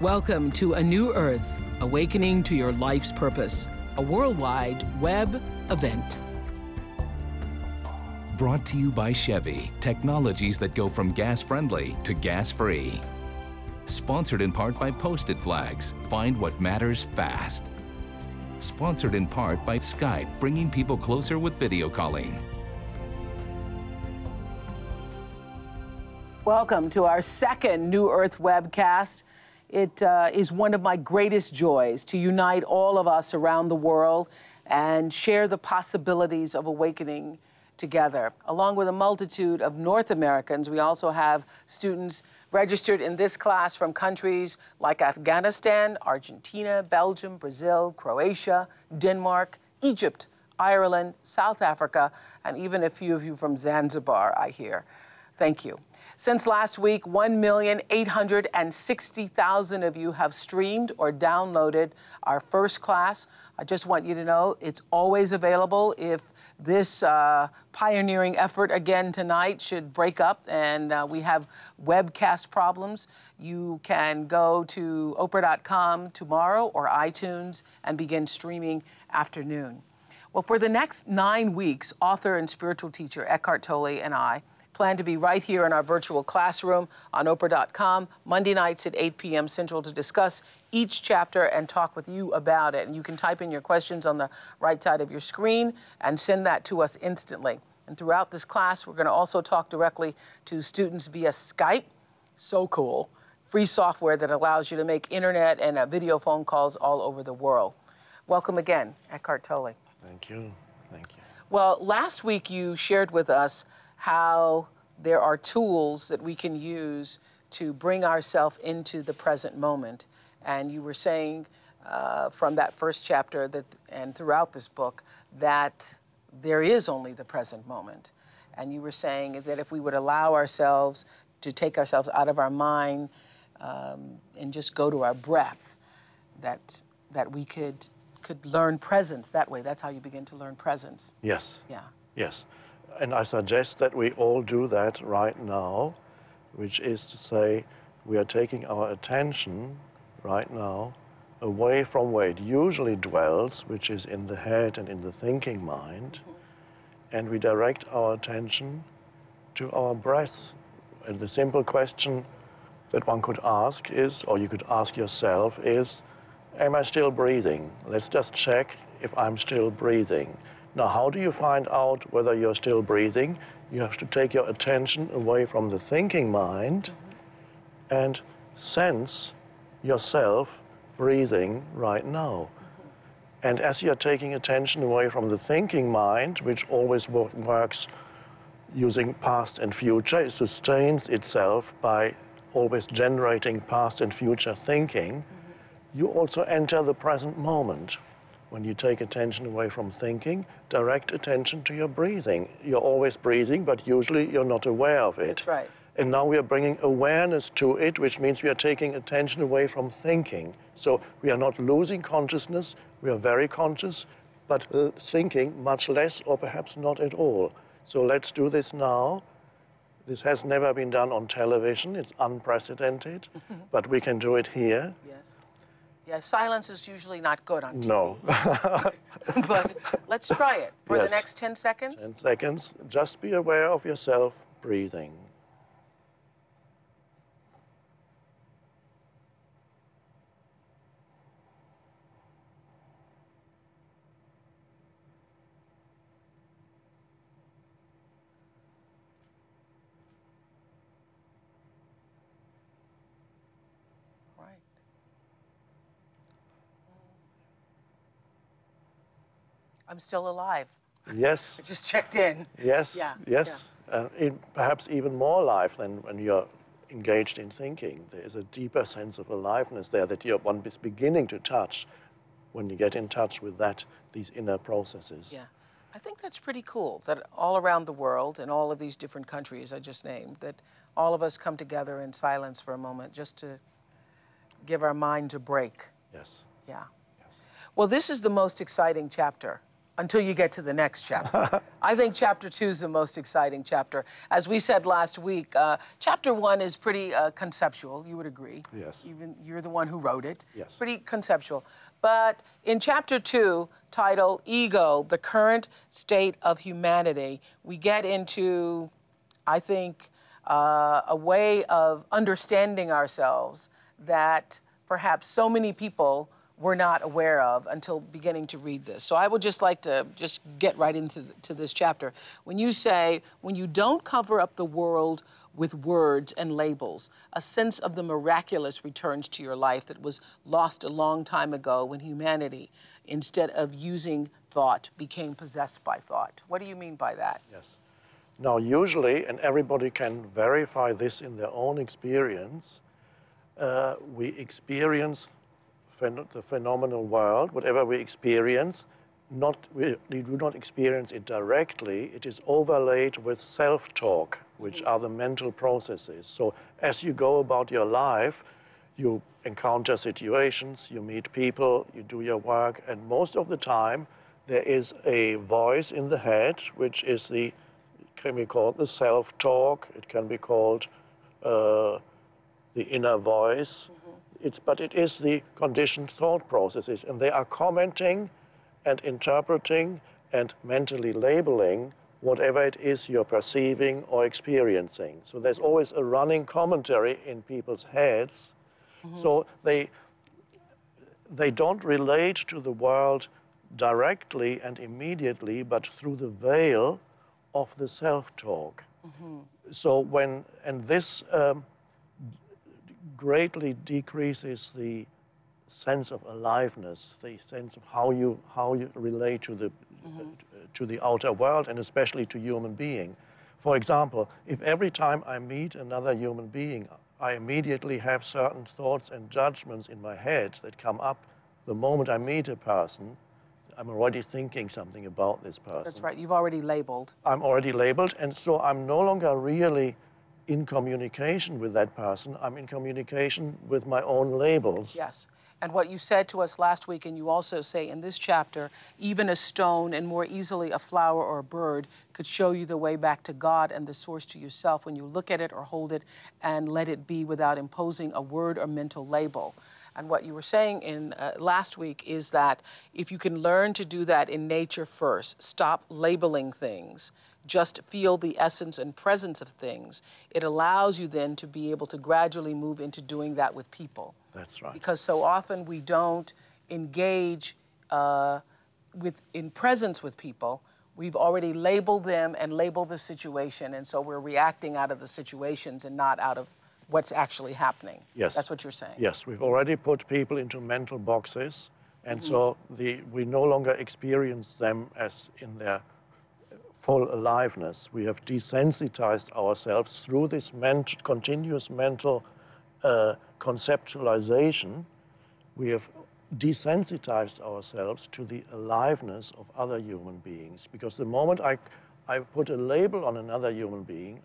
Welcome to A New Earth Awakening to Your Life's Purpose, a worldwide web event. Brought to you by Chevy, technologies that go from gas friendly to gas free. Sponsored in part by Post-it Flags, find what matters fast. Sponsored in part by Skype, bringing people closer with video calling. Welcome to our second New Earth webcast. It uh, is one of my greatest joys to unite all of us around the world and share the possibilities of awakening together. Along with a multitude of North Americans, we also have students registered in this class from countries like Afghanistan, Argentina, Belgium, Brazil, Croatia, Denmark, Egypt, Ireland, South Africa, and even a few of you from Zanzibar, I hear. Thank you. Since last week, 1,860,000 of you have streamed or downloaded our first class. I just want you to know it's always available. If this uh, pioneering effort again tonight should break up and uh, we have webcast problems, you can go to Oprah.com tomorrow or iTunes and begin streaming afternoon. Well, for the next nine weeks, author and spiritual teacher Eckhart Tolle and I plan to be right here in our virtual classroom on Oprah.com Monday nights at 8 p.m. Central to discuss each chapter and talk with you about it. And you can type in your questions on the right side of your screen and send that to us instantly. And throughout this class, we're going to also talk directly to students via Skype. So cool. Free software that allows you to make internet and uh, video phone calls all over the world. Welcome again, Eckhart Tolle. Thank you. Thank you. Well, last week you shared with us how there are tools that we can use to bring ourselves into the present moment. And you were saying uh, from that first chapter that, and throughout this book, that there is only the present moment. And you were saying that if we would allow ourselves to take ourselves out of our mind um, and just go to our breath, that that we could could learn presence that way. That's how you begin to learn presence. Yes. Yeah. Yes. And I suggest that we all do that right now, which is to say, we are taking our attention right now away from where it usually dwells, which is in the head and in the thinking mind, mm-hmm. and we direct our attention to our breath. And the simple question that one could ask is, or you could ask yourself, is, Am I still breathing? Let's just check if I'm still breathing. Now, how do you find out whether you're still breathing? You have to take your attention away from the thinking mind and sense yourself breathing right now. And as you're taking attention away from the thinking mind, which always wo- works using past and future, it sustains itself by always generating past and future thinking, you also enter the present moment. When you take attention away from thinking, direct attention to your breathing. You're always breathing, but usually you're not aware of it. That's right. And now we are bringing awareness to it, which means we are taking attention away from thinking. So we are not losing consciousness, we are very conscious, but uh, thinking much less or perhaps not at all. So let's do this now. This has never been done on television, it's unprecedented, but we can do it here. Yes. Yeah, silence is usually not good on TV. No. but let's try it for Yes. the next 10 seconds. 10 seconds. Just be aware of yourself breathing. Right. I'm still alive. Yes, I just checked in. yes, Yeah, yes. yeah. And in, perhaps even more alive than when you're engaged in thinking. There is a deeper sense of aliveness there that you're, one is beginning to touch when you get in touch with that, these inner processes. Yeah. I think that's pretty cool that all around the world, in all of these different countries I just named, that all of us come together in silence for a moment just to give our mind a break. Yes. Yeah. Yes. Well, this is the most exciting chapter until you get to the next chapter. I think chapter two is the most exciting chapter. As we said last week, uh, chapter one is pretty uh, conceptual. You would agree? Yes. Even you're the one who wrote it. Yes. Pretty conceptual. But in chapter two, titled "Ego: The Current State of Humanity," we get into, I think, uh, a way of understanding ourselves that perhaps so many people were not aware of until beginning to read this. So I would just like to just get right into to this chapter. When you say, when you don't cover up the world with words and labels, a sense of the miraculous returns to your life that was lost a long time ago when humanity, instead of using thought, became possessed by thought. What do you mean by that? Yes. Now, usually, and everybody can verify this in their own experience, uh, we experience phen the phenomenal world, whatever we experience, not, we, we, do not experience it directly. It is overlaid with self-talk, which are the mental processes. So as you go about your life, you encounter situations, you meet people, you do your work, and most of the time there is a voice in the head, which is the, can be called the self-talk, it can be called uh, the inner voice, it's, but it is the conditioned thought processes, and they are commenting and interpreting and mentally labeling whatever it is you're perceiving or experiencing. So there's always a running commentary in people's heads. Mm -hmm. So they, they don't relate to the world directly and immediately, but through the veil of the self-talk. Mm -hmm. So when, and this um, greatly decreases the sense of aliveness, the sense of how you, how you relate to the, mm -hmm. uh, to the outer world and especially to human being. For example, if every time I meet another human being, I immediately have certain thoughts and judgments in my head that come up the moment I meet a person, I'm already thinking something about this person. That's right, you've already labeled. I'm already labeled, and so I'm no longer really in communication with that person. I'm in communication with my own labels. Yes. And what you said to us last week, and you also say in this chapter, even a stone and more easily a flower or a bird could show you the way back to God and the source to yourself when you look at it or hold it and let it be without imposing a word or mental label. And what you were saying in uh, last week is that if you can learn to do that in nature first, stop labeling things, just feel the essence and presence of things, it allows you then to be able to gradually move into doing that with people. That's right. Because so often we don't engage uh, with in presence with people. We've already labeled them and labeled the situation, and so we're reacting out of the situations and not out of what's actually happening. Yes. That's what you're saying. Yes, we've already put people into mental boxes, and mm -hmm. so the, we no longer experience them as in their full aliveness. We have desensitized ourselves through this ment continuous mental uh, conceptualization. We have desensitized ourselves to the aliveness of other human beings. Because the moment I, I put a label on another human being,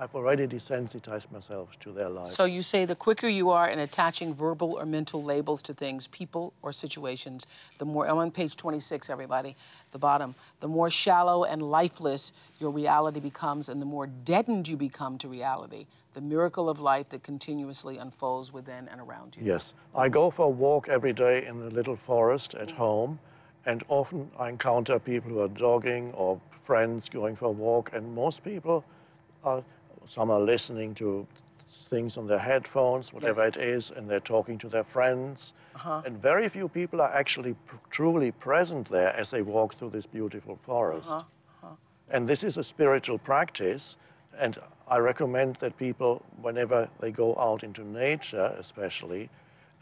I've already desensitized myself to their lives. So you say the quicker you are in attaching verbal or mental labels to things, people or situations, the more, I'm on page 26, everybody, the bottom, the more shallow and lifeless your reality becomes and the more deadened you become to reality, the miracle of life that continuously unfolds within and around you. Yes. I go for a walk every day in the little forest at mm -hmm. home, and often I encounter people who are jogging or friends going for a walk, and most people are some are listening to things on their headphones, whatever yes. it is, and they're talking to their friends. Uh-huh. And very few people are actually pr- truly present there as they walk through this beautiful forest. Uh-huh. Uh-huh. And this is a spiritual practice. And I recommend that people, whenever they go out into nature, especially,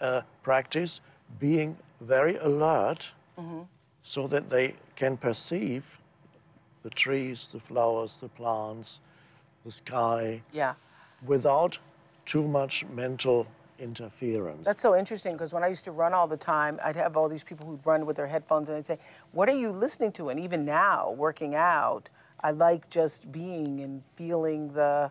uh, practice being very alert mm-hmm. so that they can perceive the trees, the flowers, the plants, the sky. Yeah. Without too much mental interference. That's so interesting because when I used to run all the time, I'd have all these people who'd run with their headphones and they'd say, What are you listening to? And even now, working out, I like just being and feeling the,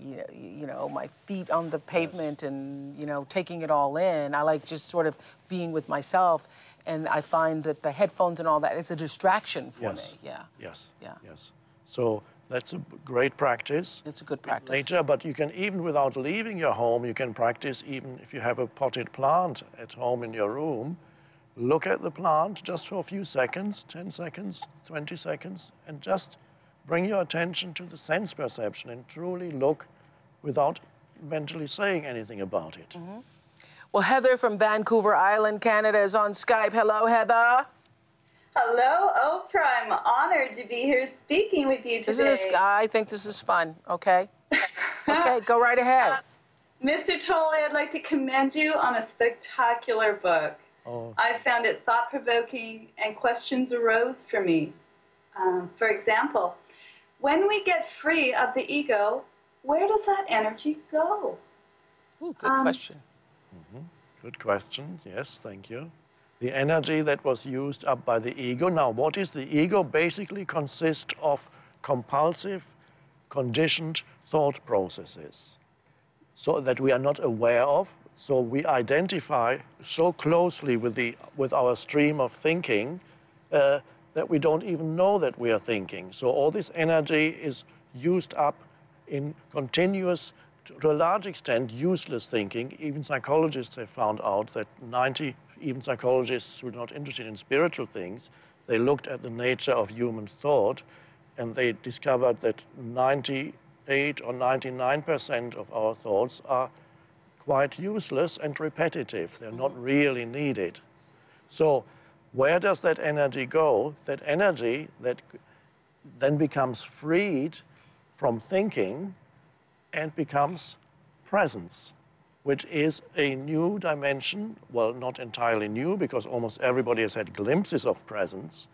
you know, you know, my feet on the pavement and, you know, taking it all in. I like just sort of being with myself. and I find that the headphones and all that is a distraction for Yes. me. Yeah, Yes. Yeah. Yes. So that's a great practice. it's a good practice. Nature, but you can even without leaving your home, you can practice even if you have a potted plant at home in your room. Look at the plant just for a few seconds 10 seconds, 20 seconds and just bring your attention to the sense perception and truly look without mentally saying anything about it. Mm-hmm. Well, Heather from Vancouver Island, Canada, is on Skype. Hello, Heather. Hello, Oprah. I'm honored to be here speaking with you Isn't this? today. I think this is fun. Okay. Okay, go right ahead. Mr. Tolle, I'd like to commend you on a spectacular book. Oh, I found it thought provoking and questions arose for me. Um, for example, when we get free of the ego, where does that energy go? Ooh, good um, question. good question. Yes, thank you. The energy that was used up by the ego. Now, what is the ego? Basically consists of compulsive, conditioned thought processes. so that we are not aware of. So we identify so closely with, the, with our stream of thinking uh, that we don't even know that we are thinking. So all this energy is used up in continuous, to, a large extent, useless thinking. Even psychologists have found out that 90, even psychologists who are not interested in spiritual things, they looked at the nature of human thought and they discovered that 98 or 99% of our thoughts are quite useless and repetitive. They're not really needed. So, where does that energy go? That energy that then becomes freed from thinking and becomes presence, which is a new dimension. Well, not entirely new because almost everybody has had glimpses of presence,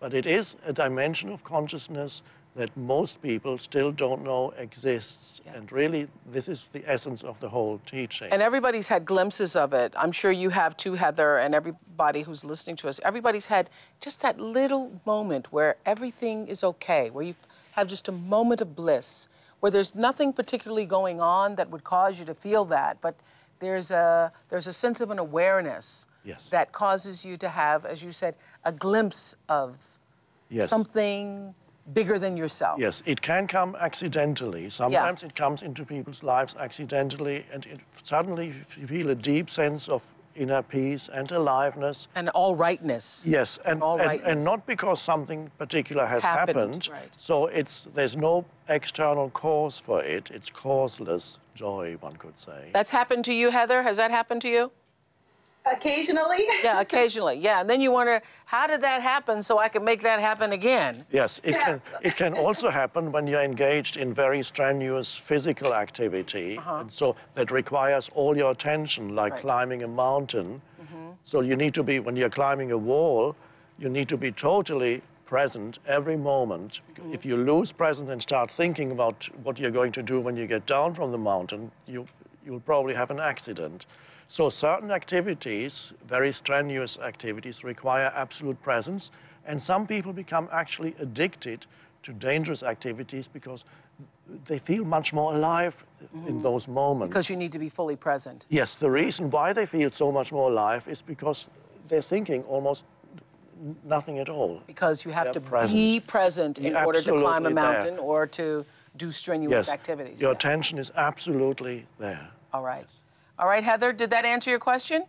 but it is a dimension of consciousness that most people still don't know exists. Yeah. And really, this is the essence of the whole teaching. And everybody's had glimpses of it. I'm sure you have too, Heather, and everybody who's listening to us. Everybody's had just that little moment where everything is okay, where you have just a moment of bliss, where there's nothing particularly going on that would cause you to feel that, but there's a there's a sense of an awareness Yes. that causes you to have, as you said, a glimpse of yes. something bigger than yourself. Yes, it can come accidentally. Sometimes it comes into people's lives accidentally, and it, suddenly you feel a deep sense of inner peace and aliveness. And all rightness. Yes, and, all and, rightness. and not because something particular has Happened, happened. right. So it's there's no external cause for it. It's causeless joy, one could say. That's happened to you, Heather? Has that happened to you? Occasionally? Yeah, occasionally. Yeah, and then you wonder, how did that happen so I can make that happen again? Yes, it can, it can also happen when you're engaged in very strenuous physical activity. Uh-huh. And so that requires all your attention, like Right. climbing a mountain. Mm-hmm. So you need to be, when you're climbing a wall, you need to be totally present every moment. Mm-hmm. If you lose presence and start thinking about what you're going to do when you get down from the mountain, you, you'll probably have an accident. So certain activities, very strenuous activities, require absolute presence, and some people become actually addicted to dangerous activities because they feel much more alive in mm-hmm. those moments. Because you need to be fully present. Yes, the reason why they feel so much more alive is because they're thinking almost nothing at all. Because you have They're to present. be present in You're order to climb a absolutely there. mountain or to do strenuous Yes, activities. your Yeah. attention is absolutely there. All right. All right, Heather, did that answer your question?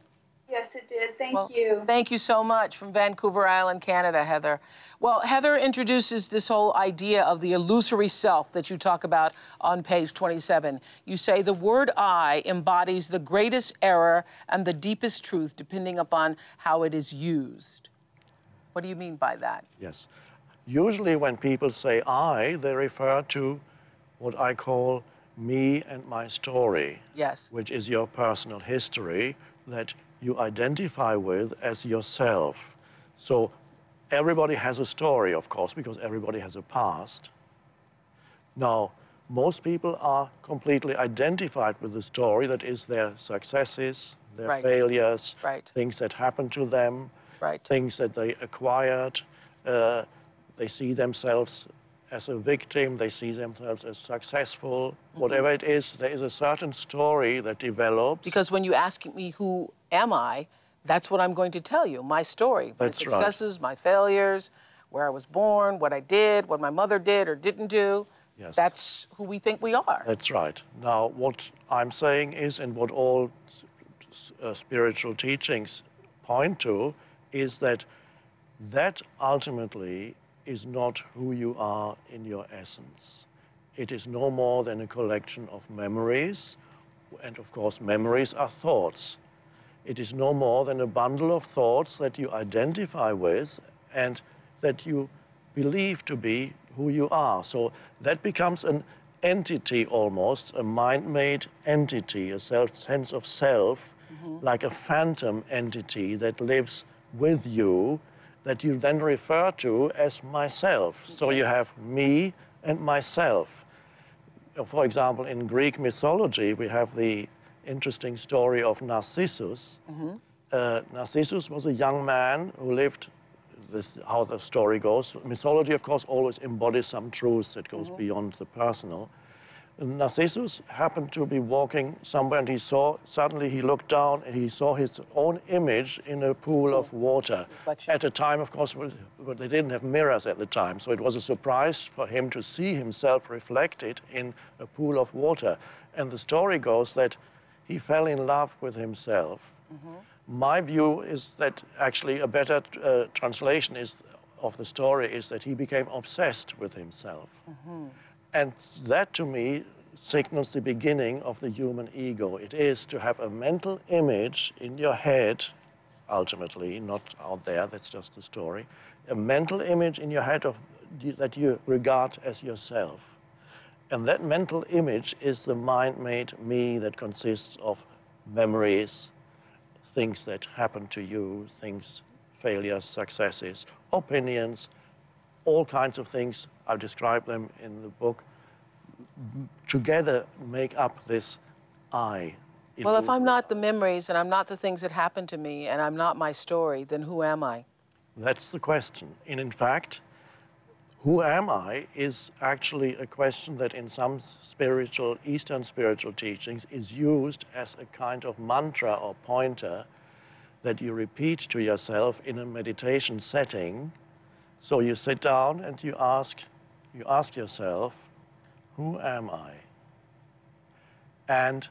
Yes, it did. Thank Well, you. Thank you so much from Vancouver Island, Canada, Heather. Well, Heather introduces this whole idea of the illusory self that you talk about on page 27. You say the word I embodies the greatest error and the deepest truth depending upon how it is used. What do you mean by that? Yes. Usually, when people say I, they refer to what I call me and my story, Yes. which is your personal history that you identify with as yourself. So, everybody has a story, of course, because everybody has a past. Now, most people are completely identified with the story that is their successes, their Right. failures, Right. things that happened to them, Right. things that they acquired. Uh, they see themselves as a victim, they see themselves as successful. Mm-hmm. Whatever it is, there is a certain story that develops. Because when you ask me who am I, That's what I'm going to tell you my story, my That's right. successes, my failures, where I was born, what I did, what my mother did or didn't do. Yes. That's who we think we are. That's right. Now, what I'm saying is, and what all uh, spiritual teachings point to, is that that ultimately is not who you are in your essence. It is no more than a collection of memories, and of course, memories are thoughts. It is no more than a bundle of thoughts that you identify with and that you believe to be who you are. So that becomes an entity almost, a mind made entity, a self, sense of self, mm-hmm. like a phantom entity that lives with you that you then refer to as myself. So you have me and myself. Uh, For example, in Greek mythology, we have the interesting story of Narcissus. Uh, Narcissus was a young man who lived, this how the story goes. Mythology, of course, always embodies some truth that goes beyond the personal. Narcissus happened to be walking somewhere and he saw, suddenly he looked down and he saw his own image in a pool of water. Reflection. At a time, of course, but they didn't have mirrors at the time, so it was a surprise for him to see himself reflected in a pool of water. And the story goes that he fell in love with himself. My view is that actually a better uh, translation is, of the story is that he became obsessed with himself. And that to me signals the beginning of the human ego. It is to have a mental image in your head, ultimately, not out there, that's just the story, a mental image in your head of, that you regard as yourself. And that mental image is the mind made me that consists of memories, things that happen to you, things, failures, successes, opinions, all kinds of things. I've described them in the book. Together make up this I. Well, if I'm not the memories and I'm not the things that happened to me and I'm not my story, then who am I? That's the question. And in fact, who am I is actually a question that in some spiritual, Eastern spiritual teachings is used as a kind of mantra or pointer that you repeat to yourself in a meditation setting. So you sit down and you ask, you ask yourself, who am I? And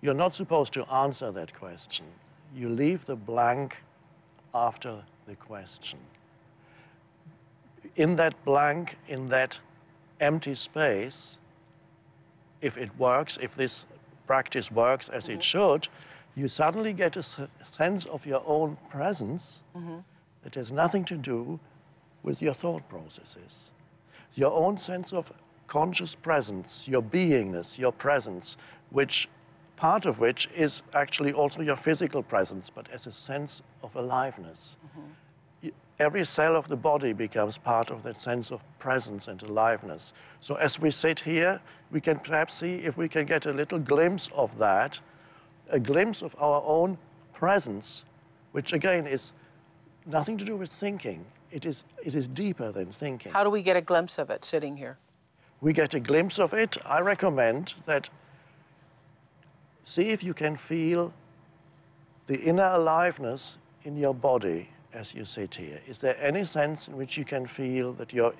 you're not supposed to answer that question. You leave the blank after the question. In that blank, in that empty space, if it works, if this practice works as it mm-hmm. should, you suddenly get a s- sense of your own presence mm-hmm. that has nothing to do with your thought processes. Your own sense of conscious presence, your beingness, your presence, which part of which is actually also your physical presence, but as a sense of aliveness. Mm-hmm. Y- Every cell of the body becomes part of that sense of presence and aliveness. So as we sit here, we can perhaps see if we can get a little glimpse of that, a glimpse of our own presence, which again is nothing to do with thinking. It is, it is deeper than thinking How do we get a glimpse of it sitting here? we get a glimpse of it, I recommend that see if you can feel the inner aliveness in your body as you sit here. Is there any sense in which you can feel that, you're,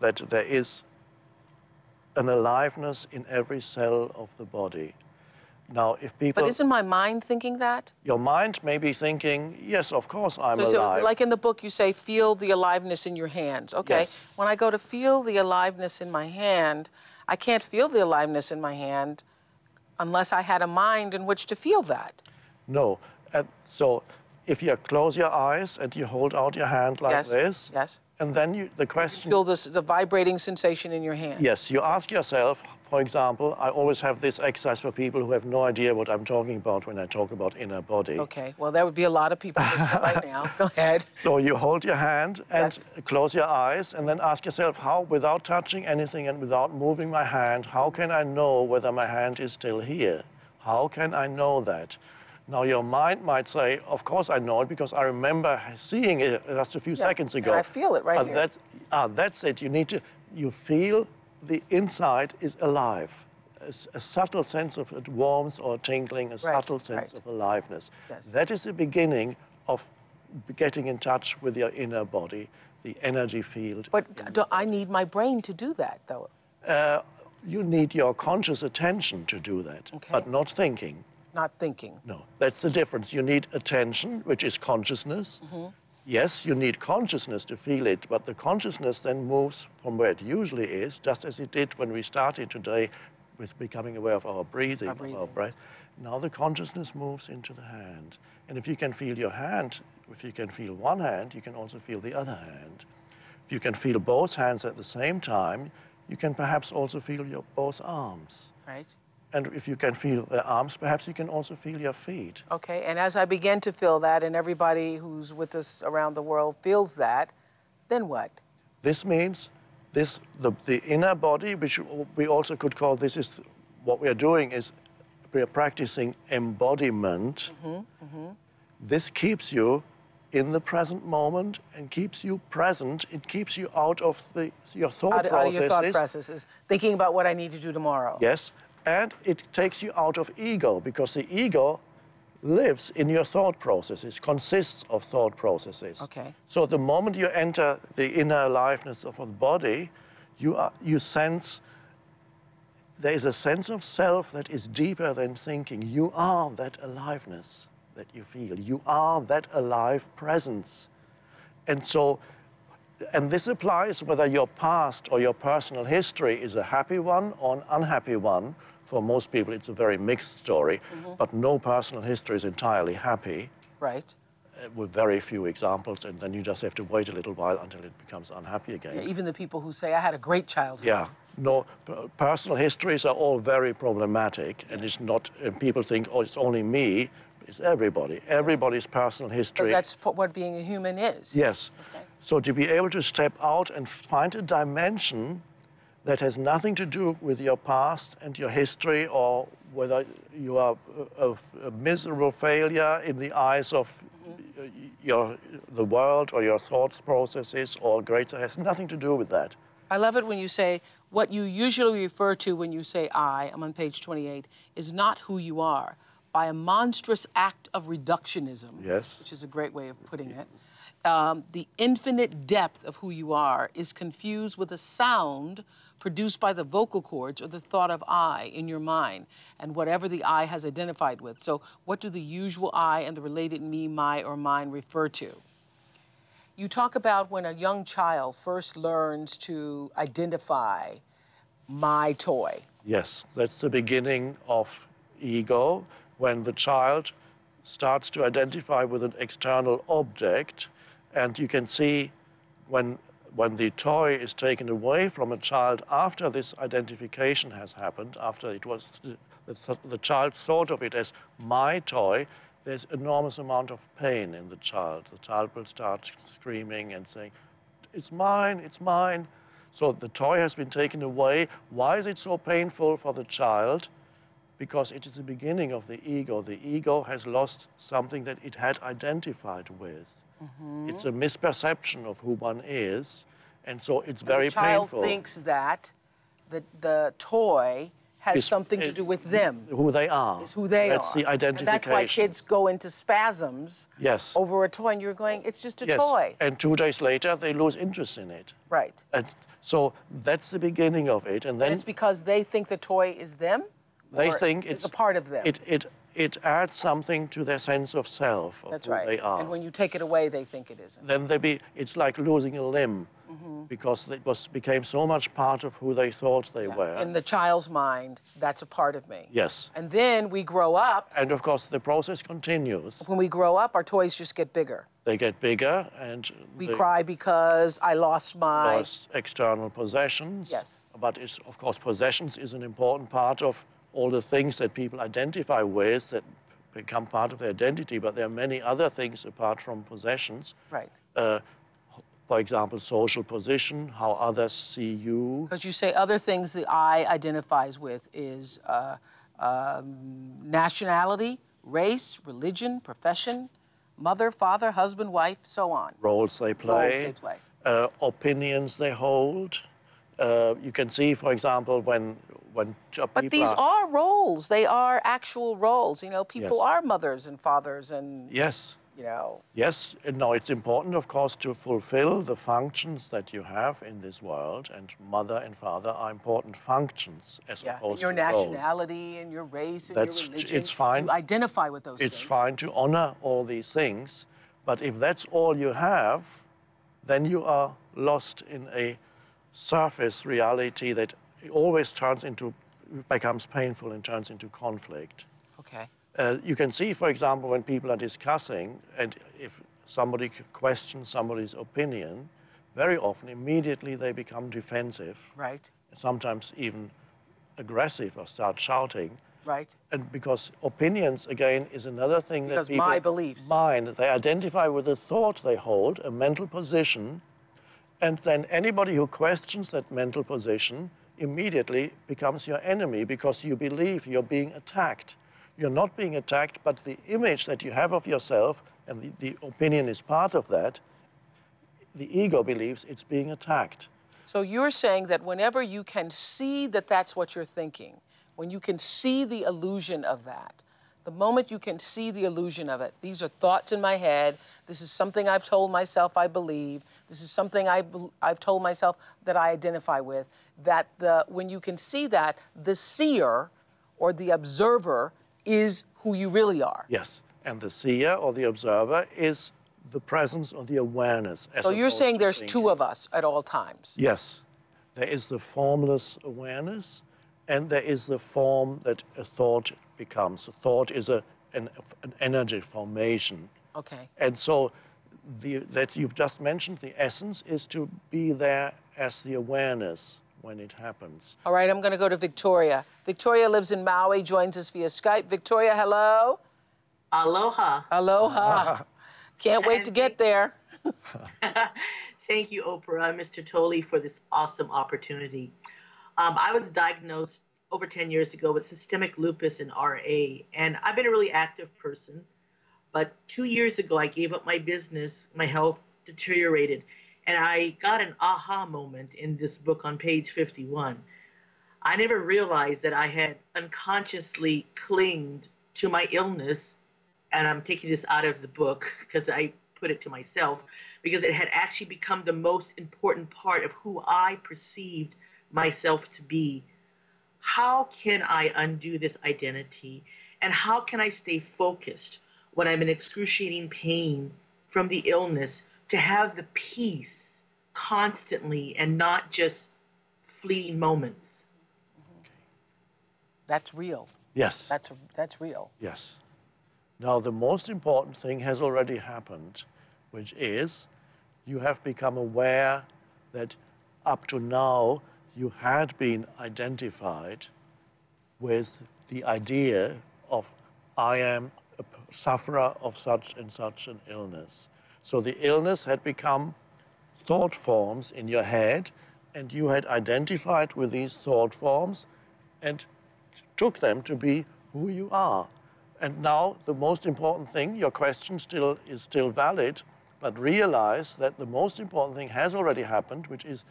that there is an aliveness in every cell of the body? Now, if people, But isn't my mind thinking that? your mind may be thinking, yes, of course I'm So, so, alive. like in the book, you say, feel the aliveness in your hands. Okay. Yes. When I go to feel the aliveness in my hand, I can't feel the aliveness in my hand unless I had a mind in which to feel that. no. Uh, so if you close your eyes and you hold out your hand like yes. this, Yes. and then you, the question You Feel this the vibrating sensation in your hand. Yes, you ask yourself, for example, I always have this exercise for people who have no idea what I'm talking about when I talk about inner body. Okay. Well, there would be a lot of people right now. Go ahead. So you hold your hand and Yes. close your eyes and then ask yourself, how, without touching anything and without moving my hand, how can I know whether my hand is still here? How can I know that? Now your mind might say, of course I know it because I remember seeing it just a few Yeah, seconds and ago. I feel it right here. That's, ah, that's it. You need to, you feel the inside is alive. a subtle sense of it warmth or tingling, a subtle sense right. of aliveness. Yes. That is the beginning of getting in touch with your inner body, the energy field. But do I need my brain to do that, though. Uh, you need your conscious attention to do that, Okay. but not thinking. Not thinking. No, that's the difference. You need attention, which is consciousness. Yes, you need consciousness to feel it, but the consciousness then moves from where it usually is, just as it did when we started today with becoming aware of our breathing, Our of our breath. Now the consciousness moves into the hand. And if you can feel your hand, if you can feel one hand, you can also feel the other hand. If you can feel both hands at the same time, you can perhaps also feel your both arms. Right? And if you can feel the arms, perhaps you can also feel your feet. Okay, and as I begin to feel that, and everybody who's with us around the world feels that, then what? This means this the, the inner body, which we also could call this is what we are doing is we are practicing embodiment. Mm-hmm, mm-hmm. This keeps you in the present moment and keeps you present. It keeps you out of the your thought Out, out of your thought processes. processes, thinking about what I need to do tomorrow. Yes, and it takes you out of ego because the ego lives in your thought processes, consists of thought processes. Okay. So the moment you enter the inner aliveness of the body, you, are, you sense there is a sense of self that is deeper than thinking. You are that aliveness that you feel. You are that alive presence. And so, and this applies whether your past or your personal history is a happy one or an unhappy one. For most people, it's a very mixed story, but no personal history is entirely happy Right? uh, with very few examples, and then you just have to wait a little while until it becomes unhappy again. Yeah, even the people who say, I had a great childhood. Yeah. No, personal histories are all very problematic, and it's not. And people think, oh, it's only me. It's everybody. Everybody's personal Because history. that's what being a human is. Yes. Okay. So to be able to step out and find a dimension that has nothing to do with your past and your history, or whether you are a, a- miserable failure in the eyes of y- your the world or your thoughts processes or greater has nothing to do with that. I love it when you say what you usually refer to when you say I, I'm on page 28, is not who you are by a monstrous act of reductionism. Yes. Which is a great way of putting it. Um, the infinite depth of who you are is confused with a sound produced by the vocal cords or the thought of I in your mind and whatever the I has identified with. So, what do the usual I and the related me, my, or mine refer to? You talk about when a young child first learns to identify my toy. Yes, that's the beginning of ego when the child starts to identify with an external object, and you can see when when the toy is taken away from a child after this identification has happened, after it was the, the child thought of it as my toy, there's enormous amount of pain in the child. The child will start screaming and saying, "It's mine, it's mine." So the toy has been taken away. Why is it so painful for the child? Because it is the beginning of the ego. The ego has lost something that it had identified with. Mm-hmm. It's a misperception of who one is, and so it's very the child painful. thinks that the, the toy has It's- something to it- do with them, who they are. is who they That's are. the And identification. that's why kids go into spasms Yes. over a toy, and you're going, it's just a yes. toy. And two days later, they lose interest in it. Right. And so that's the beginning of it. And And then it's because they think the toy is them? they or think is it's a part of them. It, it, it adds something to their sense of self, of That's who right. they are. And when you take it away, they think it isn't. then they be, it's like losing a limb Mm-hmm. because it was, became so much part of who they thought they were. In the child's mind, that's a part of me. yes. And then we grow up. And of course, the process continues. When we grow up, our toys just get bigger. They get bigger and We cry because I lost my. lost external possessions. Yes. But it's, of course, possessions is an important part of all the things that people identify with that become part of their identity. But there are many other things apart from possessions. Right. Uh, for example, social position, how others see you. Because you say other things the I identifies with is uh, um, nationality, race, religion, profession, mother, father, husband, wife, so on. roles they play, Roles they play. Uh, opinions they hold. Uh, you can see, for example, when when j- uh, But these are, are roles. They are actual roles. You know, people Yes. are mothers and fathers and, yes, you know, Yes, and now it's important, of course, to fulfill the functions that you have in this world, and mother and father are important functions as yeah, opposed your to roles. Your nationality and your race and That's- your religion. it's fine. You identify with those It's things. fine to honor all these things, but if that's all you have, then you are lost in a surface reality that always turns into, becomes painful and turns into conflict. Okay. Uh, you can see, for example, when people are discussing, and if somebody questions somebody's opinion, very often immediately they become defensive, Right. sometimes even aggressive or start shouting. Right. And because opinions, again, is another thing Because that people. my beliefs. Mine. They identify with the thought they hold, a mental position, and then anybody who questions that mental position immediately becomes your enemy because you believe you're being attacked. You're not being attacked, but the image that you have of yourself, and the, the opinion is part of that, the ego believes it's being attacked. So you're saying that whenever you can see that that's what you're thinking, when you can see the illusion of that, the moment you can see the illusion of it, these are thoughts in my head. This is something I've told myself I believe. This is something I I've told myself that I identify with. That the when you can see that, the seer or the observer is who you really are. Yes. And the seer or the observer is the presence or the awareness. So you're saying there's thinking. two of us at all times. Yes. There is the formless awareness, and there is the form that a thought becomes. A thought is a, an, an energy formation. Okay. And so the, that you've just mentioned, the essence is to be there as the awareness when it happens. All right, I'm going to go to Victoria. Victoria lives in Maui, joins us via Skype. Victoria, hello. Aloha. Aloha. Can't wait to get there. Thank you, Oprah and Mr. Tolle, for this awesome opportunity. Um, I was diagnosed over 10 years ago with systemic lupus and RA, and I've been a really active person. But two years ago, I gave up my business, my health deteriorated, and I got an aha moment in this book on page 51. I never realized that I had unconsciously clinged to my illness and I'm taking this out of the book because I put it to myself, because it had actually become the most important part of who I perceived myself to be. How can I undo this identity? And how can I stay focused when I'm in excruciating pain from the illness to have the peace constantly and not just fleeting moments? That's real. Yes. That's, that's real. Yes. Now, the most important thing has already happened, which is you have become aware that up to now you had been identified with the idea of I am a sufferer of such and such an illness. So the illness had become thought forms in your head, and you had identified with these thought forms and took them to be who you are. And now the most important thing, your question still is still valid, but realize that the most important thing has already happened, which is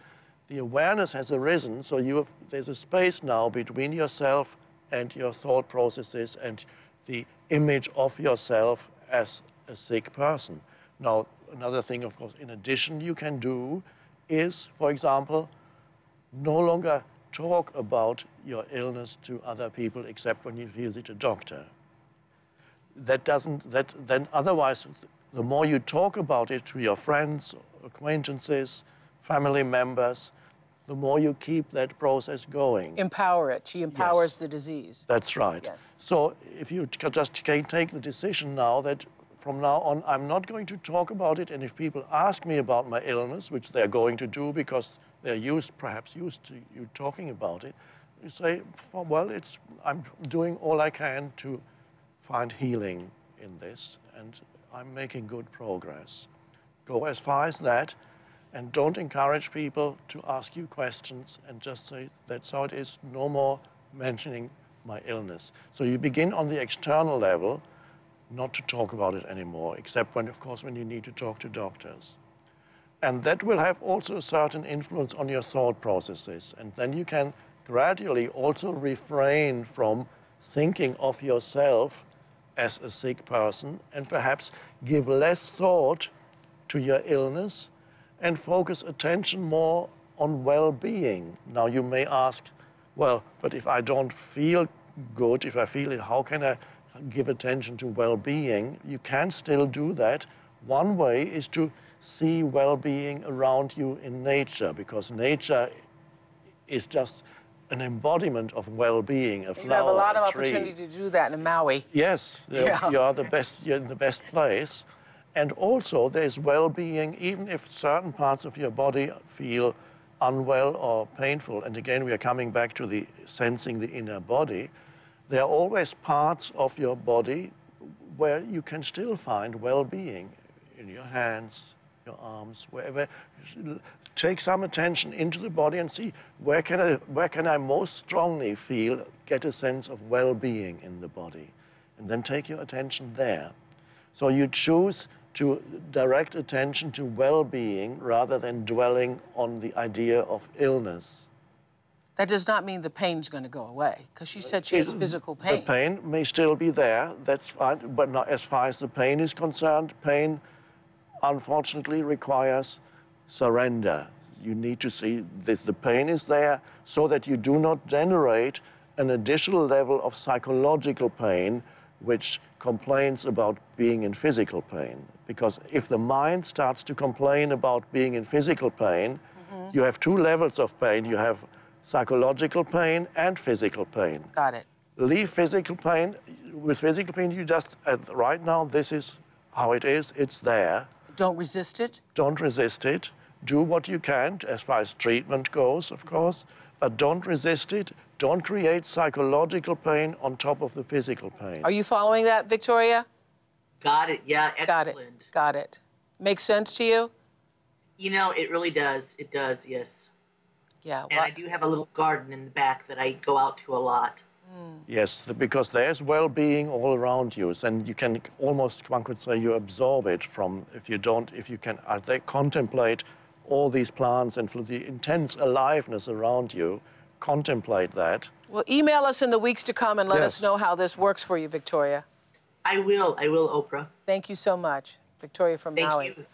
the awareness has arisen. So have, there's a space now between yourself and your thought processes and the image of yourself as a sick person. Now, another thing, of course, in addition you can do is, for example, no longer talk about your illness to other people except when you visit a doctor. That doesn't, that then otherwise, the more you talk about it to your friends, acquaintances, family members, the more you keep that process going. Empower it. She empowers Yes. the disease. That's right. Yes. So if you just can take the decision now that from now on I'm not going to talk about it, and if people ask me about my illness, which they're going to do because they're used, perhaps used to you talking about it, you say, "Oh, well, it's I'm doing all I can to find healing in this, and I'm making good progress. Go as far as that, and don't encourage people to ask you questions and just say, that's how it is, no more mentioning my illness. So you begin on the external level, not to talk about it anymore, except when, of course, when you need to talk to doctors. And that will have also a certain influence on your thought processes. And then you can gradually also refrain from thinking of yourself as a sick person and perhaps give less thought to your illness and focus attention more on well being. Now, you may ask, well, but if I don't feel good, if I feel it, how can I give attention to well being? You can still do that. One way is to see well being around you in nature because nature is just an embodiment of well-being, a You flower, have a lot of opportunity to do that in Maui. Yes, Yeah. you are the best. You're in the best place, and also there's well-being, even if certain parts of your body feel unwell or painful. And again, we are coming back to the sensing the inner body. There are always parts of your body where you can still find well-being in your hands, your arms, wherever. Take some attention into the body and see where can I, where can I most strongly feel, get a sense of well-being in the body. And then take your attention there. So you choose to direct attention to well-being rather than dwelling on the idea of illness. That does not mean the pain's going to go away, because she said she has It- physical The pain. pain may still be there, that's fine, but not as far as the pain is concerned, pain unfortunately requires surrender. You need to see that the pain is there so that you do not generate an additional level of psychological pain which complains about being in physical pain. Because if the mind starts to complain about being in physical pain, mm-hmm. you have two levels of pain. You have psychological pain and physical pain Got it. leave physical pain. With physical pain, you just, right now, this is how it is, it's there. Don't resist it. Don't resist it. Do what you can as far as treatment goes, of course, but don't resist it. Don't create psychological pain on top of the physical pain. Are you following that, Victoria? Got it. Yeah, excellent. Got it. Got it. Makes sense to you? You know, it really does. It does, yes. Yeah. And well, I do have a little garden in the back that I go out to a lot. Yes, because there's well-being all around you, and you can almost, one could say, you absorb it from if you don't, if you can, uh, they contemplate all these plants and the intense aliveness around you, contemplate that. well, email us in the weeks to come and let Yes. us know how this works for you, Victoria. I will. I will, Oprah. Thank you so much, Victoria from Thank Maui. you.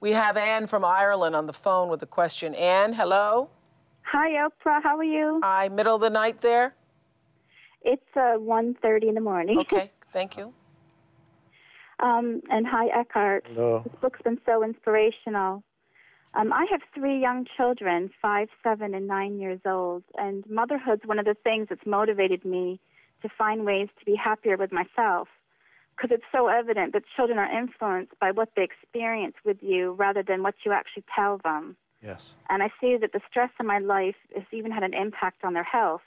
We have Anne from Ireland on the phone with a question. Anne, hello. Hi, Oprah. How are you? Hi, middle of the night there. It's uh, 1.30 in the morning. Okay, thank you. um, and hi, Eckhart. Hello. This book's been so inspirational. Um, I have three young children, five, seven, and nine years old, and motherhood's one of the things that's motivated me to find ways to be happier with myself. Because it's so evident that children are influenced by what they experience with you rather than what you actually tell them. Yes. And I see that the stress in my life has even had an impact on their health.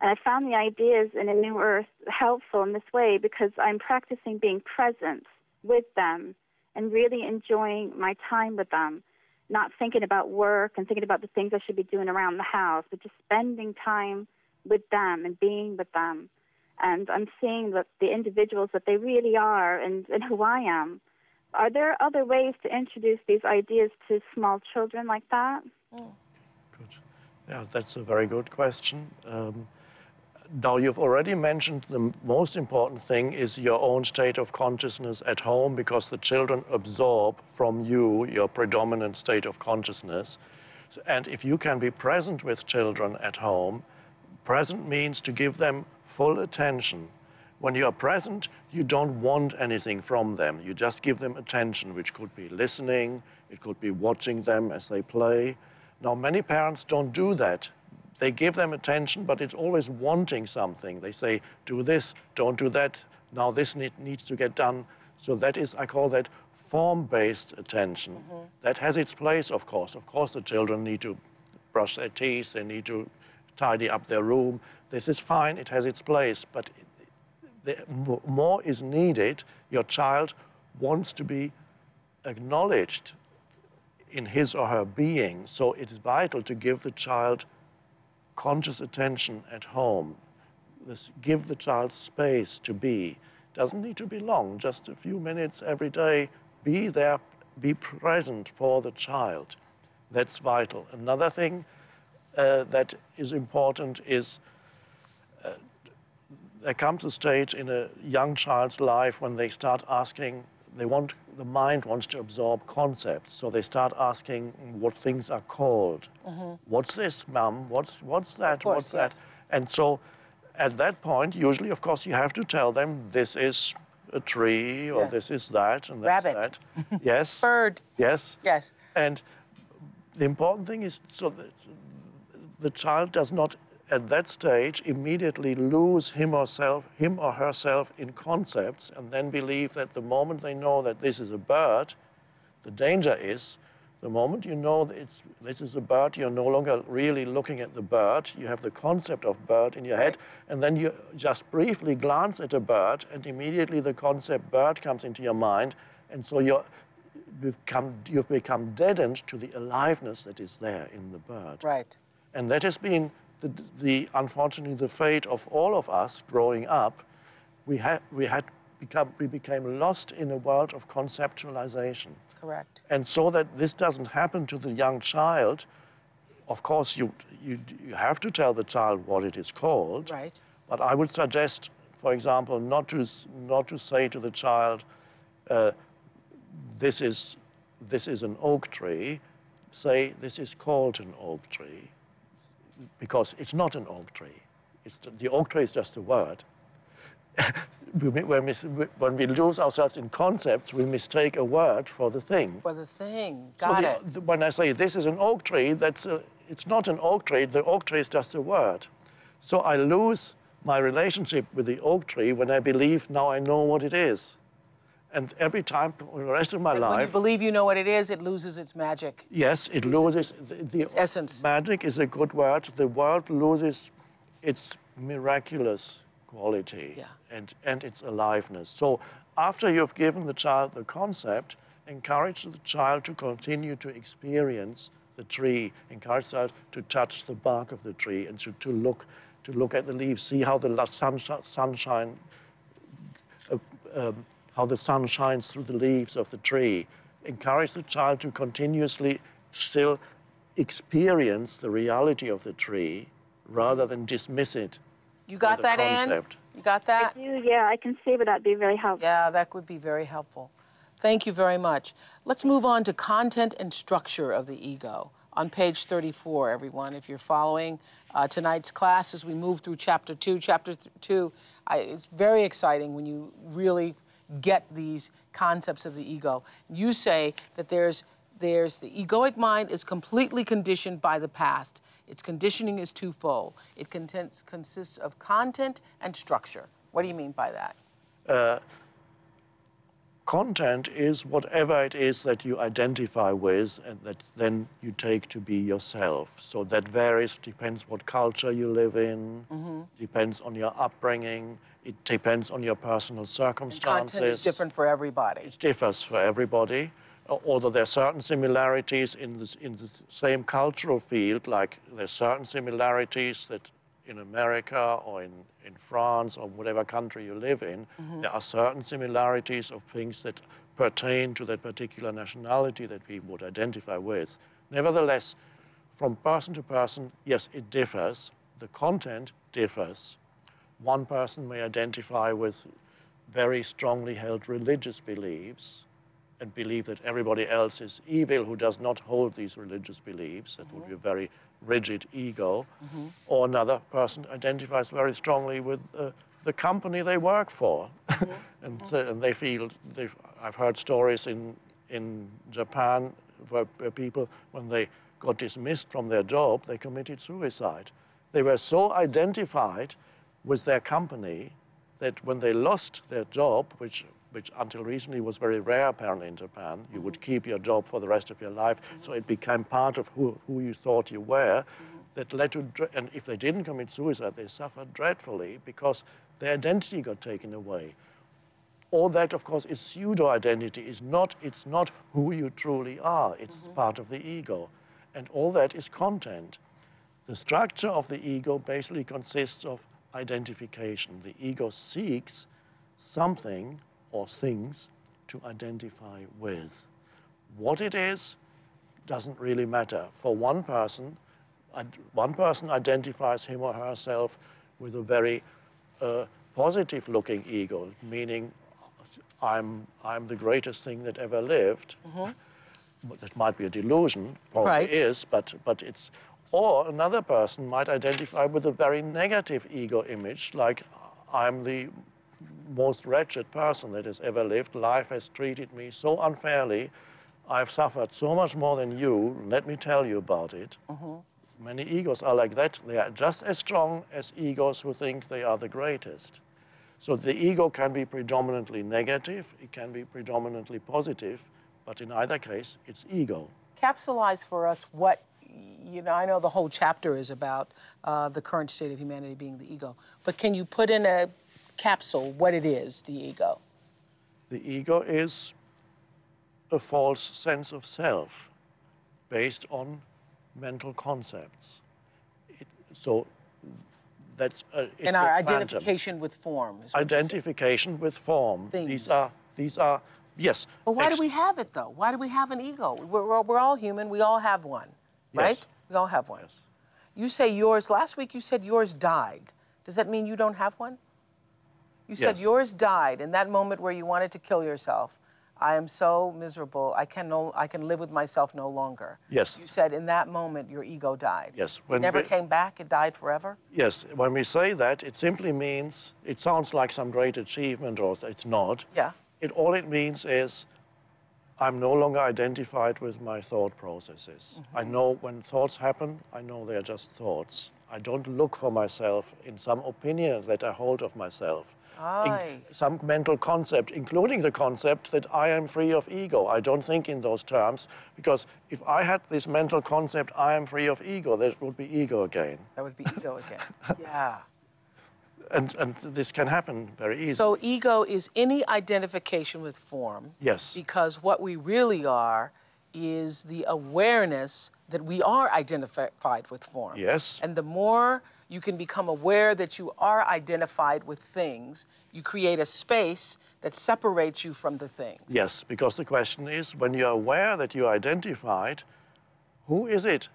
And I found the ideas in A New Earth helpful in this way because I'm practicing being present with them and really enjoying my time with them, not thinking about work and thinking about the things I should be doing around the house, but just spending time with them and being with them. And I'm seeing that the individuals that they really are and, and who I am. Are there other ways to introduce these ideas to small children like that? Good. Yeah, that's a very good question. Um, now, you've already mentioned the most important thing is your own state of consciousness at home because the children absorb from you your predominant state of consciousness. And if you can be present with children at home, present means to give them full attention. When you are present, you don't want anything from them. You just give them attention, which could be listening, it could be watching them as they play. Now, many parents don't do that. They give them attention, but it's always wanting something. They say, do this, don't do that, now this need, needs to get done. So that is, I call that form-based attention. Mm-hmm. That has its place, of course. Of course, the children need to brush their teeth, they need to tidy up their room. This is fine, it has its place, but the, more is needed. Your child wants to be acknowledged in his or her being, so it is vital to give the child conscious attention at home. This, give the child space to be. Doesn't need to be long, just a few minutes every day. Be there, be present for the child. That's vital. Another thing, uh, that is important is uh, there comes a stage in a young child's life when they start asking, they want, the mind wants to absorb concepts. So they start asking what things are called. Mm-hmm. What's this, mum? What's, what's that? course, what's that? And so at that point, usually, of course, you have to tell them this is a tree or Yes. this is that and that's Rabbit. that. yes. Bird. Yes. Yes. And the important thing is so that the child does not at that stage immediately lose him or self, him or herself in concepts and then believe that the moment they know that this is a bird, the danger is the moment you know that it's, this is a bird, you're no longer really looking at the bird. You have the concept of bird in your head, and then you just briefly glance at a bird, and immediately the concept bird comes into your mind, and so you're, become, you've become deadened to the aliveness that is there in the bird. Right. And that has been, the, the, unfortunately, the fate of all of us growing up. We, had, we, had become, we became lost in a world of conceptualization. Correct. And so that this doesn't happen to the young child, of course, you, you, you have to tell the child what it is called. Right. But I would suggest, for example, not to, not to say to the child, uh, this, is, this is an oak tree. Say, this is called an oak tree, because it's not an oak tree. It's, the oak tree is just a word. When, we, when we lose ourselves in concepts, we mistake a word for the thing. For the thing. So Got the- it. the- when I say this is an oak tree, that's a, it's not an oak tree. The oak tree is just a word. So I lose my relationship with the oak tree when I believe now I know what it is. And every time for the rest of my And when you believe you know what it is, it loses its magic. yes, it loses the, the essence. Magic is a good word. The world loses its miraculous quality Yeah. and, and its aliveness. So after you've given the child the concept, encourage the child to continue to experience the tree, encourage the child to touch the bark of the tree and to, to look to look at the leaves, see how the sunshine uh, um, how the sun shines through the leaves of the tree. Encourage the child to continuously still experience the reality of the tree rather than dismiss it. You got the that, Anne? concept. You got that? I do, yeah, I can see where that'd be very helpful. Yeah, that would be very helpful. Thank you very much. Let's move on to content and structure of the ego. On page 34, everyone, if you're following uh, tonight's class as we move through chapter two. Chapter th- two, I, it's very exciting when you really get these concepts of the ego. You say that there's there's the egoic mind is completely conditioned by the past. Its conditioning is twofold. It contents, consists of content and structure. What do you mean by that? Uh, Content is whatever it is that you identify with and that then you take to be yourself. So that varies, depends what culture you live in, mm-hmm. depends on your upbringing, it depends on your personal circumstances. Content is different for everybody. It differs for everybody, although there are certain similarities in, this, in the same cultural field, like there's certain similarities that in America or in, in France or whatever country you live in, mm-hmm. there are certain similarities of things that pertain to that particular nationality that we would identify with. Nevertheless, from person to person, yes, it differs. The content differs. One person may identify with very strongly held religious beliefs and believe that everybody else is evil who does not hold these religious beliefs. That would mm-hmm. be a very rigid ego. Or another person identifies very strongly with uh, the company they work for. and, so- and they feel, I've heard stories in, in Japan where, where people, when they got dismissed from their job, they committed suicide. They were so identified with their company that when they lost their job, which, which until recently was very rare apparently in Japan, you would mm-hmm. keep your job for the rest of your life, so it became part of who, who you thought you were, mm-hmm. that led to, and if they didn't commit suicide, they suffered dreadfully because their identity got taken away. All that, of course, is pseudo identity. Is not, it's not who you truly are. It's mm-hmm. part of the ego. And all that is content. The structure of the ego basically consists of identification. The ego seeks something or things to identify with. What it is doesn't really matter. For one person, one person identifies him or herself with a very uh, positive looking ego, meaning I'm, I'm the greatest thing that ever lived. Mm-hmm. That might be a delusion, probably right. is, but, but it's. Or another person might identify with a very negative ego image, like I'm the most wretched person that has ever lived. Life has treated me so unfairly. I've suffered so much more than you. Let me tell you about it. Mm-hmm. Many egos are like that. They are just as strong as egos who think they are the greatest. So the ego can be predominantly negative, it can be predominantly positive, but in either case, it's ego. Capsulize for us what, you know, I know the whole chapter is about uh, the current state of humanity being the ego, but can you put in a capsule what it is, the ego? The ego is a false sense of self based on mental concepts. It, so that's a, and our identification with form. Identification with form. Things. These are these are yes. But why do we have it though? Why do we have an ego? We're, we're all human. We all have one, right? Yes. We all have one. Yes. You say yours. Last week you said yours died. Does that mean you don't have one? You said yes. yours died in that moment where you wanted to kill yourself. I am so miserable. I can no, I can live with myself no longer. Yes. You said in that moment your ego died. Yes. When it never we, came back. It died forever. Yes. When we say that, it simply means it sounds like some great achievement, or it's not. Yeah. It all it means is I'm no longer identified with my thought processes. Mm -hmm. I know when thoughts happen, I know they're just thoughts. I don't look for myself in some opinion that I hold of myself some mental concept, including the concept that I am free of ego. I don't think in those terms because if I had this mental concept, I am free of ego, that would be ego again. That would be ego again. yeah. And, and this can happen very easily. So ego is any identification with form. Yes. Because what we really are is the awareness that we are identified with form. Yes. And the more you can become aware that you are identified with things. You create a space that separates you from the things. Yes, because the question is when you're aware that you're identified, who is it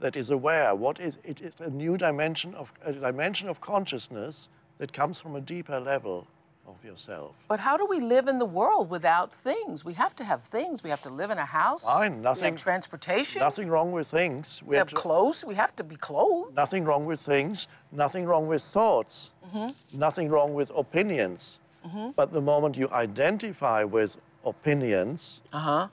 that is aware? What is it? It's a new dimension of a dimension of consciousness that comes from a deeper level of yourself. But how do we live in the world without things? We have to have things. We have to live in a house. Fine, nothing. We have transportation. Nothing wrong with things. We, we have, have clothes. We have to be clothed. Nothing wrong with things. Nothing wrong with thoughts. Mm-hmm. Nothing wrong with opinions. Mm-hmm. But the moment you identify with opinions, uh-huh.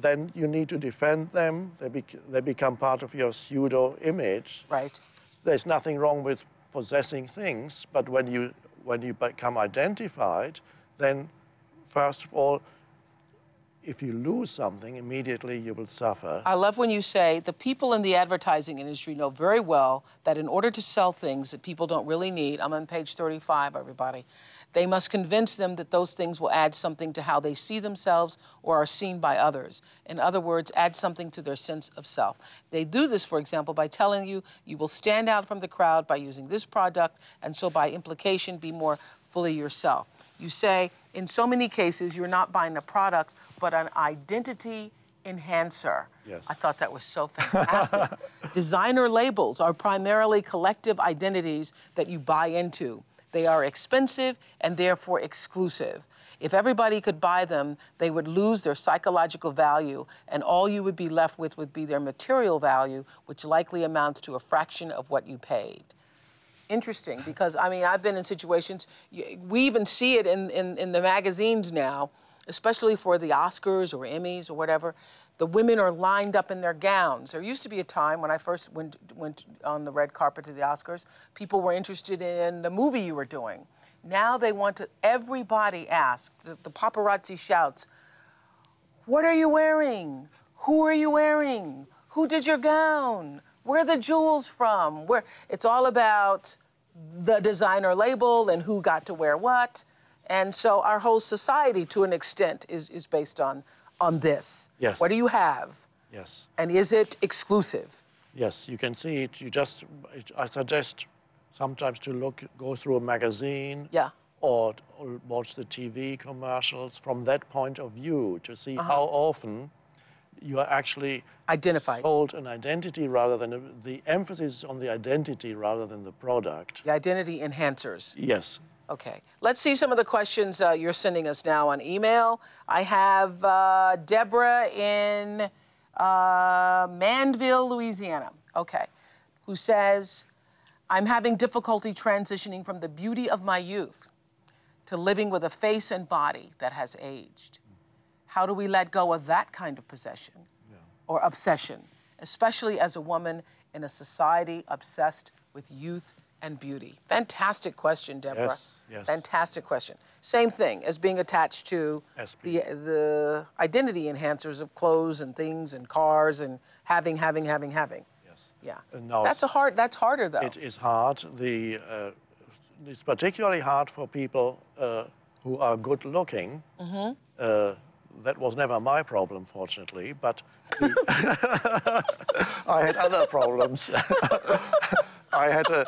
then you need to defend them. They, bec- they become part of your pseudo image. Right. There's nothing wrong with possessing things, but when you when you become identified, then first of all, if you lose something, immediately you will suffer. I love when you say the people in the advertising industry know very well that in order to sell things that people don't really need, I'm on page 35, everybody, they must convince them that those things will add something to how they see themselves or are seen by others. In other words, add something to their sense of self. They do this, for example, by telling you you will stand out from the crowd by using this product, and so by implication, be more fully yourself. You say, in so many cases, you're not buying a product, but an identity enhancer. Yes. I thought that was so fantastic. Designer labels are primarily collective identities that you buy into. They are expensive and therefore exclusive. If everybody could buy them, they would lose their psychological value, and all you would be left with would be their material value, which likely amounts to a fraction of what you paid. Interesting, because I mean, I've been in situations, we even see it in, in, in the magazines now, especially for the Oscars or Emmys or whatever the women are lined up in their gowns. There used to be a time when I first went, went on the red carpet to the Oscars, people were interested in the movie you were doing. Now they want to, everybody asks, the, the paparazzi shouts, What are you wearing? Who are you wearing? Who did your gown? Where are the jewels from? Where it's all about the designer label and who got to wear what. And so our whole society, to an extent, is, is based on, on this. Yes. What do you have? Yes. And is it exclusive? Yes, you can see it. You just, I suggest sometimes to look, go through a magazine. Yeah. Or, or watch the TV commercials from that point of view to see uh-huh. how often you are actually Identified. sold an identity rather than a, the emphasis on the identity rather than the product. The identity enhancers. Yes. Okay. Let's see some of the questions uh, you're sending us now on email. I have uh, Deborah in uh, Mandeville, Louisiana. Okay. Who says, I'm having difficulty transitioning from the beauty of my youth to living with a face and body that has aged. How do we let go of that kind of possession or obsession, especially as a woman in a society obsessed with youth and beauty? Fantastic question, Deborah. Yes, yes. Fantastic question. Same thing as being attached to the, the identity enhancers of clothes and things and cars and having, having, having, having. Yes. Yeah. Now That's a hard. That's harder though. It is hard. The, uh, it's particularly hard for people uh, who are good looking. Mm-hmm. Uh, that was never my problem, fortunately, but the- I had other problems. I had a,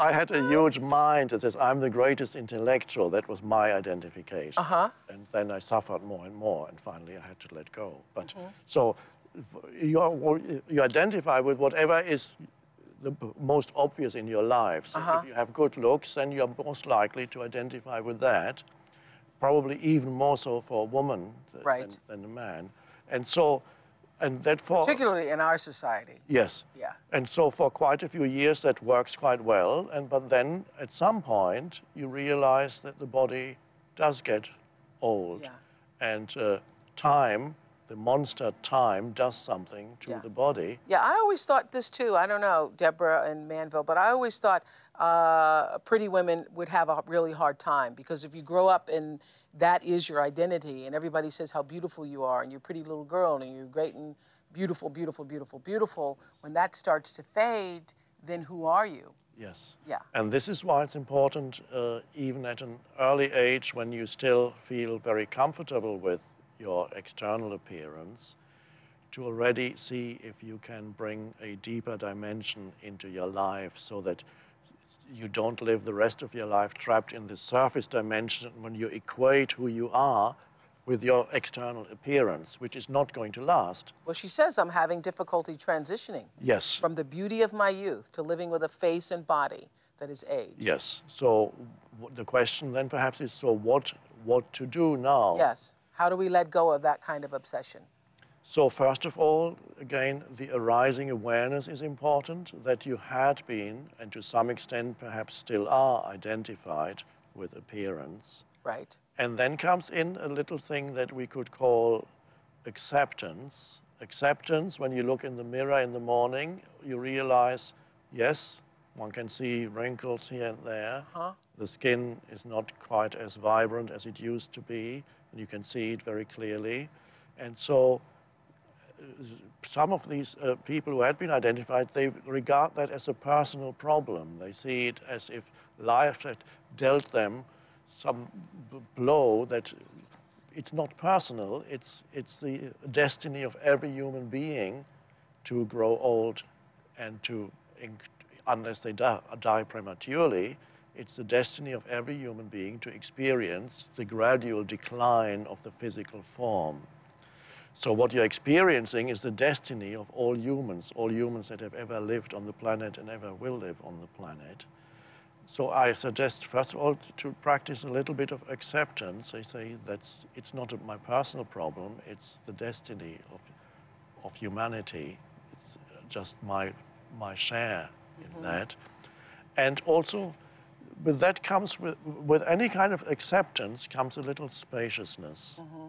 I had a huge mind that says I'm the greatest intellectual. That was my identification. Uh-huh. And then I suffered more and more, and finally I had to let go. But Mm-hmm. so you, are- you identify with whatever is the most obvious in your life. So Uh-huh. if you have good looks, then you're most likely to identify with that. Probably even more so for a woman th- Right. than, than a man. And so, and that for Particularly in our society. yes. Yeah. And so for quite a few years that works quite well. And but then at some point you realize that the body does get old, Yeah. and uh, time, the monster time, does something to Yeah. the body. Yeah, I always thought this too. I don't know, Deborah and Mandeville, but I always thought uh, pretty women would have a really hard time because if you grow up and that is your identity, and everybody says how beautiful you are, and you're a pretty little girl, and you're great and beautiful, beautiful, beautiful, beautiful, when that starts to fade, then who are you? Yes. Yeah. And this is why it's important, uh, even at an early age, when you still feel very comfortable with your external appearance, to already see if you can bring a deeper dimension into your life so that you don't live the rest of your life trapped in the surface dimension when you equate who you are with your external appearance, which is not going to last. Well, she says I'm having difficulty transitioning Yes. from the beauty of my youth to living with a face and body that is aged. Yes. So w- the question then perhaps is so what what to do now? Yes. How do we let go of that kind of obsession? So first of all, again, the arising awareness is important that you had been, and to some extent perhaps still are, identified with appearance. Right. And then comes in a little thing that we could call acceptance. Acceptance, when you look in the mirror in the morning, you realize, yes, one can see wrinkles here and there. Huh? The skin is not quite as vibrant as it used to be, and you can see it very clearly. And so some of these uh, people who had been identified, they regard that as a personal problem. They see it as if life had dealt them some blow that it's not personal, it's, it's the destiny of every human being to grow old and to, unless they die prematurely, it's the destiny of every human being to experience the gradual decline of the physical form. So what you're experiencing is the destiny of all humans, all humans that have ever lived on the planet and ever will live on the planet. So I suggest, first of all, to practice a little bit of acceptance. I say that's it's not a, my personal problem; it's the destiny of of humanity. It's just my my share in mm-hmm. that, and also with that comes with with any kind of acceptance comes a little spaciousness. Mm-hmm.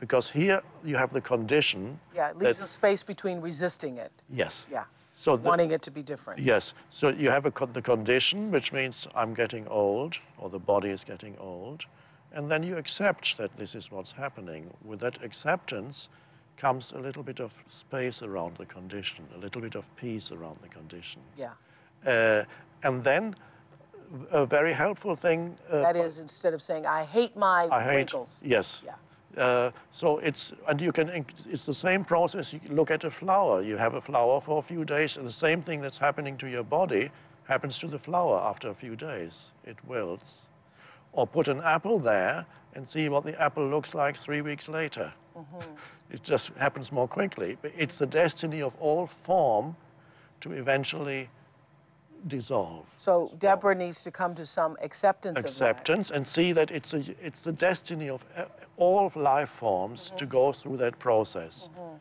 Because here you have the condition. Yeah, it leaves that- a space between resisting it. Yes. Yeah. So the- Wanting it to be different. Yes. So you have a con- the condition, which means I'm getting old, or the body is getting old, and then you accept that this is what's happening. With that acceptance comes a little bit of space around the condition, a little bit of peace around the condition. Yeah. Uh, and then a very helpful thing. Uh, That is, instead of saying, I hate my I hate. wrinkles. Yes. Yeah. Uh, so it's and you can it's the same process. You look at a flower. You have a flower for a few days, and the same thing that's happening to your body happens to the flower after a few days. It wilts. Or put an apple there and see what the apple looks like three weeks later. It just happens more quickly. But it's the destiny of all form to eventually dissolve. So Deborah needs to come to some acceptance, acceptance and see that it's, a, it's the destiny of uh, all life forms mm -hmm. to go through that process. Mm -hmm.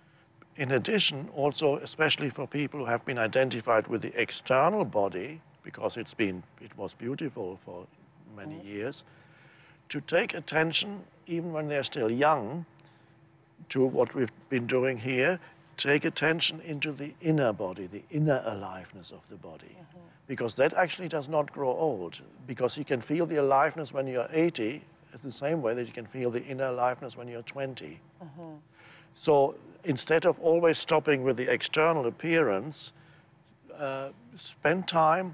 In addition, also, especially for people who have been identified with the external body, because it's been, it was beautiful for many mm -hmm. years, to take attention, even when they're still young, to what we've been doing here, take attention into the inner body, the inner aliveness of the body. Mm -hmm. Because that actually does not grow old. Because you can feel the aliveness when you're 80, it's the same way that you can feel the inner aliveness when you're 20. Mm -hmm. So instead of always stopping with the external appearance, uh, spend time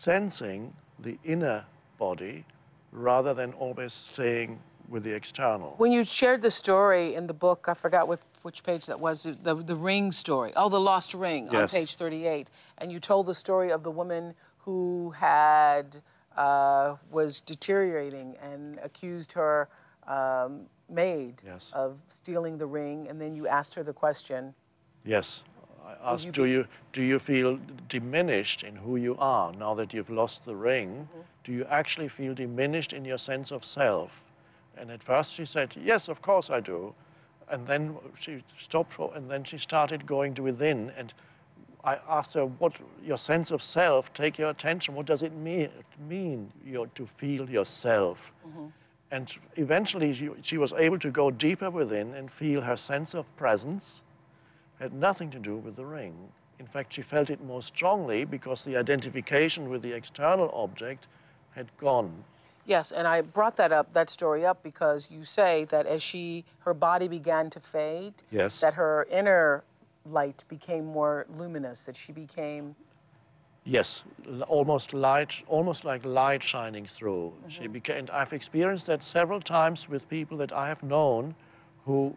sensing the inner body rather than always staying with the external. When you shared the story in the book, I forgot what, which page that was, the, the ring story. Oh, the lost ring yes. on page 38. And you told the story of the woman who had, uh, was deteriorating and accused her um, maid yes. of stealing the ring. And then you asked her the question. Yes. I asked, you do, you, do you feel diminished in who you are now that you've lost the ring? Mm -hmm. Do you actually feel diminished in your sense of self? And at first she said, yes, of course I do. And then she stopped for, and then she started going to within. And I asked her, what your sense of self, take your attention, what does it mean, mean you to feel yourself? Mm -hmm. And eventually she, she was able to go deeper within and feel her sense of presence had nothing to do with the ring. In fact, she felt it more strongly because the identification with the external object had gone. Yes, and I brought that up, that story up, because you say that as she, her body began to fade, yes. that her inner light became more luminous, that she became. Yes, almost light, almost like light shining through. Mm -hmm. She became, and I've experienced that several times with people that I have known who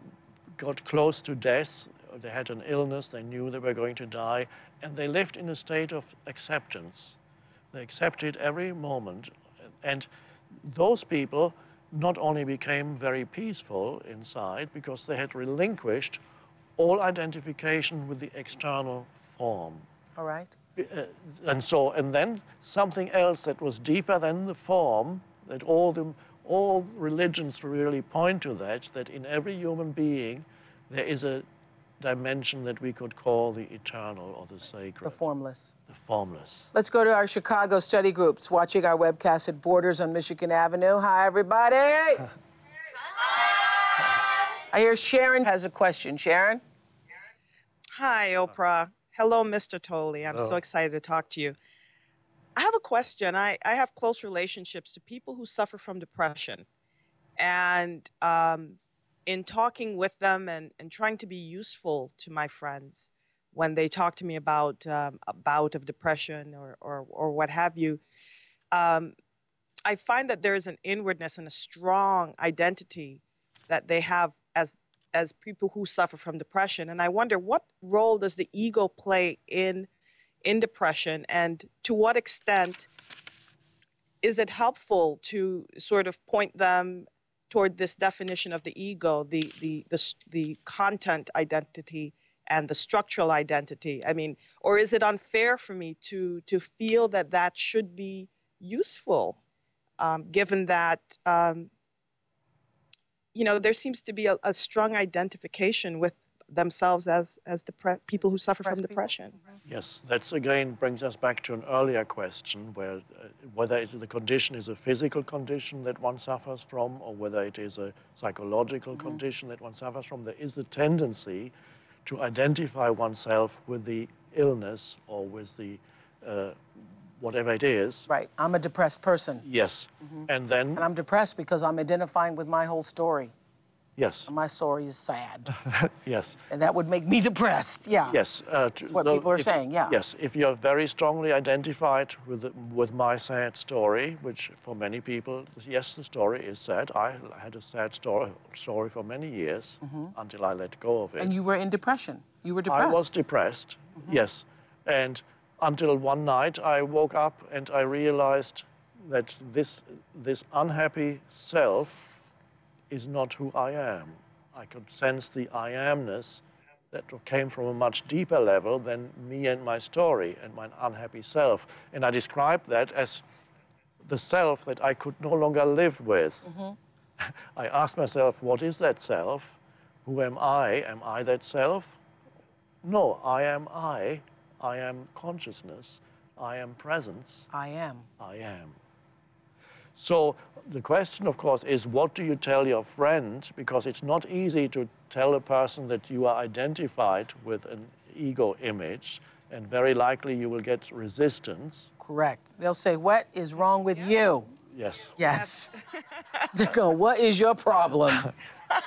got close to death. They had an illness, they knew they were going to die, and they lived in a state of acceptance. They accepted every moment. And those people not only became very peaceful inside because they had relinquished all identification with the external form. All right. Uh, and so, and then something else that was deeper than the form, that all the, all religions really point to that, that in every human being there is a dimension that we could call the eternal or the sacred. The formless. The formless. Let's go to our Chicago study groups watching our webcast at Borders on Michigan Avenue. Hi, everybody. Hi. I hear Sharon has a question. Sharon? Hi, Oprah. Hello, Mr. Tolle. I'm Hello. so excited to talk to you. I have a question. I, I have close relationships to people who suffer from depression. And um, in talking with them and, and trying to be useful to my friends when they talk to me about um, a bout of depression or, or, or what have you, um, I find that there is an inwardness and a strong identity that they have as as people who suffer from depression. And I wonder what role does the ego play in in depression, and to what extent is it helpful to sort of point them toward this definition of the ego, the, the, the, the content identity and the structural identity? I mean, or is it unfair for me to, to feel that that should be useful, um, given that, um, you know, there seems to be a, a strong identification with themselves as, as depre- people who suffer from depression. Mm-hmm. Yes, that again brings us back to an earlier question where uh, whether the condition is a physical condition that one suffers from or whether it is a psychological mm-hmm. condition that one suffers from, there is a tendency to identify oneself with the illness or with the uh, whatever it is. Right, I'm a depressed person. Yes, mm-hmm. and then... And I'm depressed because I'm identifying with my whole story. Yes. My story is sad. yes. And that would make me depressed. Yeah. Yes. Uh, That's what people are if, saying. Yeah. Yes. If you're very strongly identified with the, with my sad story, which for many people, yes, the story is sad. I had a sad story story for many years mm -hmm. until I let go of it. And you were in depression. You were depressed. I was depressed. Mm -hmm. Yes. And until one night I woke up and I realized that this this unhappy self is not who I am. I could sense the I amness that came from a much deeper level than me and my story and my unhappy self. And I described that as the self that I could no longer live with. Mm-hmm. I asked myself, what is that self? Who am I? Am I that self? No, I am I. I am consciousness. I am presence. I am. I am. So the question, of course, is what do you tell your friend? Because it's not easy to tell a person that you are identified with an ego image, and very likely you will get resistance. Correct. They'll say, What is wrong with yeah. you? Yes. Yes. they go, What is your problem?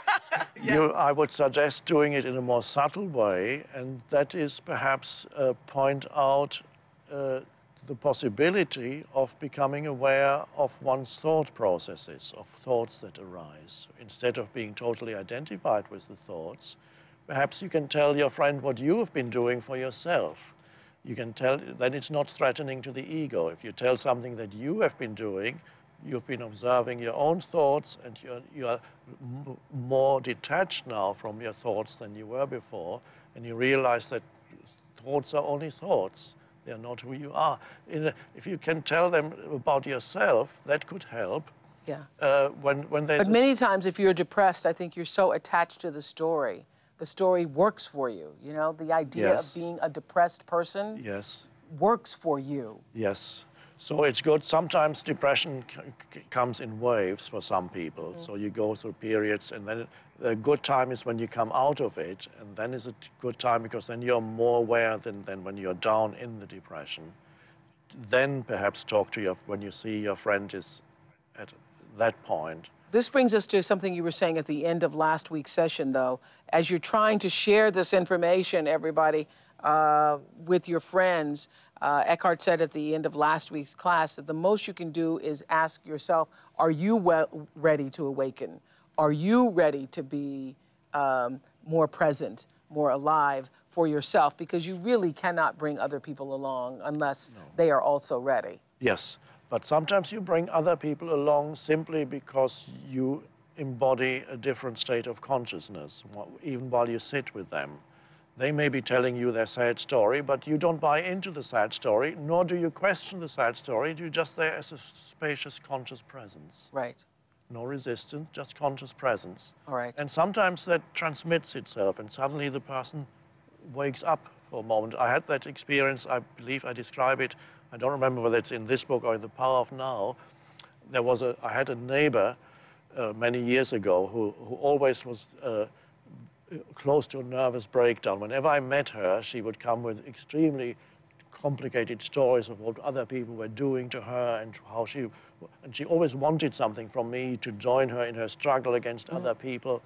yeah. you, I would suggest doing it in a more subtle way, and that is perhaps uh, point out uh, the possibility of becoming aware of one's thought processes, of thoughts that arise. Instead of being totally identified with the thoughts, perhaps you can tell your friend what you have been doing for yourself. You can tell, then it's not threatening to the ego. If you tell something that you have been doing, you've been observing your own thoughts and you're, you're more detached now from your thoughts than you were before, and you realize that thoughts are only thoughts they're not who you are. A, if you can tell them about yourself, that could help. Yeah. Uh, when, when but many times, if you're depressed, I think you're so attached to the story. The story works for you. You know, the idea yes. of being a depressed person yes. works for you. Yes. So it's good. Sometimes depression comes in waves for some people. Mm -hmm. So you go through periods, and then the good time is when you come out of it, and then is a good time because then you're more aware than, than when you're down in the depression. Then perhaps talk to your, when you see your friend is at that point. This brings us to something you were saying at the end of last week's session, though. As you're trying to share this information, everybody, uh, with your friends, uh, Eckhart said at the end of last week's class that the most you can do is ask yourself, are you well, ready to awaken? Are you ready to be um, more present, more alive for yourself? Because you really cannot bring other people along unless no. they are also ready. Yes, but sometimes you bring other people along simply because you embody a different state of consciousness, even while you sit with them. They may be telling you their sad story, but you don't buy into the sad story, nor do you question the sad story. You're just there as a spacious, conscious presence. Right no resistance, just conscious presence. All right. And sometimes that transmits itself, and suddenly the person wakes up for a moment. I had that experience, I believe I describe it, I don't remember whether it's in this book or in The Power of Now. There was a, I had a neighbor uh, many years ago who, who always was uh, close to a nervous breakdown. Whenever I met her, she would come with extremely complicated stories of what other people were doing to her and how she and she always wanted something from me to join her in her struggle against mm. other people.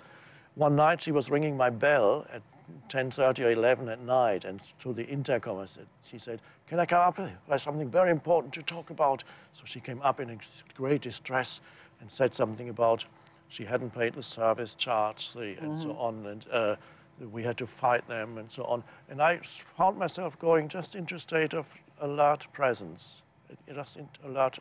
One night she was ringing my bell at 10.30 or 11 at night, and through the intercom I said, she said, can I come up? There's something very important to talk about. So she came up in great distress and said something about she hadn't paid the service charge the, mm. and so mm-hmm. on, and uh, we had to fight them and so on. And I found myself going just into a state of alert presence just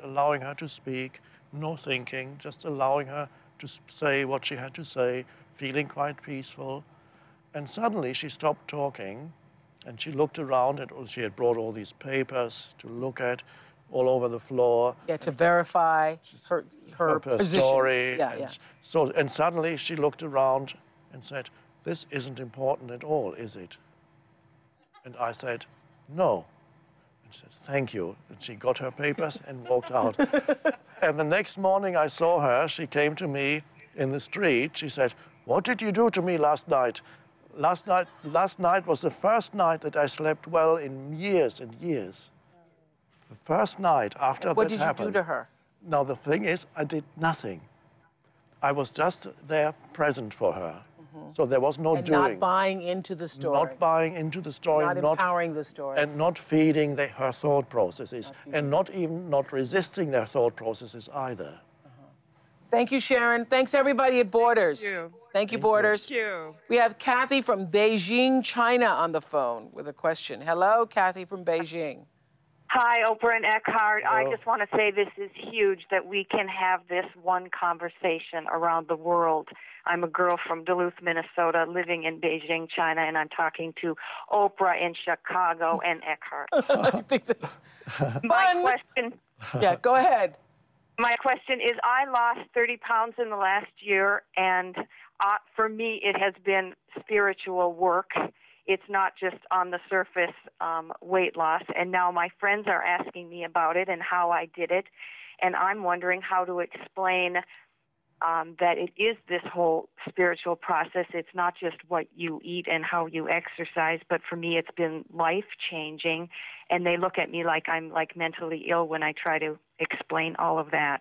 allowing her to speak, no thinking, just allowing her to say what she had to say, feeling quite peaceful. And suddenly she stopped talking and she looked around and she had brought all these papers to look at all over the floor. Yeah, to verify her, her, her position. story. Yeah, and yeah. So, and suddenly she looked around and said, this isn't important at all, is it? And I said, no said, thank you. And she got her papers and walked out. and the next morning I saw her. She came to me in the street. She said, what did you do to me last night? Last night, last night was the first night that I slept well in years and years. The first night after what that happened. What did you do to her? Now, the thing is, I did nothing. I was just there present for her. Mm-hmm. So there was no and doing. Not buying into the story. Not buying into the story. Not, not empowering the story. And not feeding the, her thought processes. Not and not even not resisting their thought processes either. Uh-huh. Thank you, Sharon. Thanks everybody at Borders. Thank you. Thank you, Borders. Thank you. We have Kathy from Beijing, China on the phone with a question. Hello, Kathy from Beijing. Hi, Oprah and Eckhart. Hello. I just want to say this is huge that we can have this one conversation around the world. I'm a girl from Duluth, Minnesota, living in Beijing, China, and I'm talking to Oprah in Chicago and Eckhart. I think that's My question. Yeah, go ahead. My question is I lost 30 pounds in the last year, and uh, for me, it has been spiritual work it's not just on the surface um, weight loss. And now my friends are asking me about it and how I did it. And I'm wondering how to explain um, that it is this whole spiritual process. It's not just what you eat and how you exercise, but for me, it's been life changing. And they look at me like I'm like mentally ill when I try to explain all of that.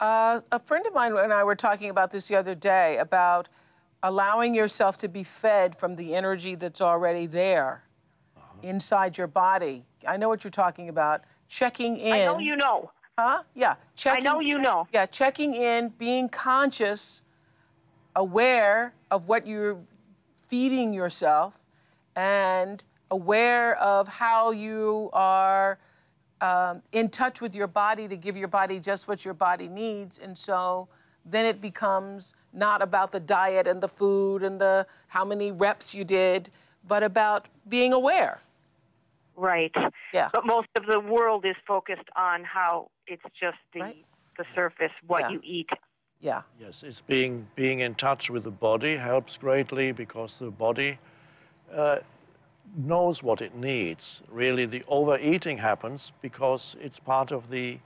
Uh, a friend of mine and I were talking about this the other day about allowing yourself to be fed from the energy that's already there uh-huh. inside your body. I know what you're talking about. Checking in. I know you know. Huh? Yeah. Checking, I know you know. Yeah, checking in, being conscious, aware of what you're feeding yourself, and aware of how you are um, in touch with your body to give your body just what your body needs. And so then it becomes not about the diet and the food and the how many reps you did, but about being aware. Right. Yeah. But most of the world is focused on how it's just the right. the surface, what yeah. you eat. Yeah. Yes, it's being being in touch with the body helps greatly because the body uh, knows what it needs. Really, the overeating happens because it's part of the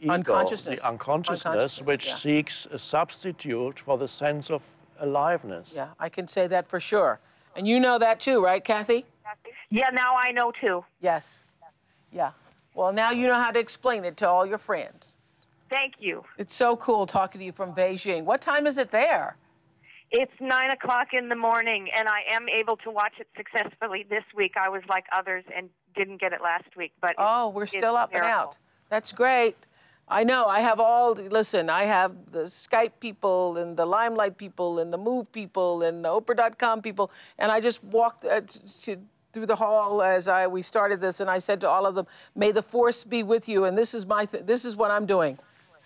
ego, unconsciousness. the unconsciousness, unconsciousness which yeah. seeks a substitute for the sense of aliveness. Yeah, I can say that for sure. And you know that too, right, Kathy? Yeah, now I know too. Yes. Yeah. Well, now you know how to explain it to all your friends. Thank you. It's so cool talking to you from Beijing. What time is it there? It's nine o'clock in the morning, and I am able to watch it successfully this week. I was like others and didn't get it last week, but oh, we're still up and out. That's great. I know. I have all. Listen, I have the Skype people and the Limelight people and the Move people and the Oprah.com people, and I just walked uh, to, through the hall as I we started this, and I said to all of them, "May the force be with you." And this is my. Th- this is what I'm doing.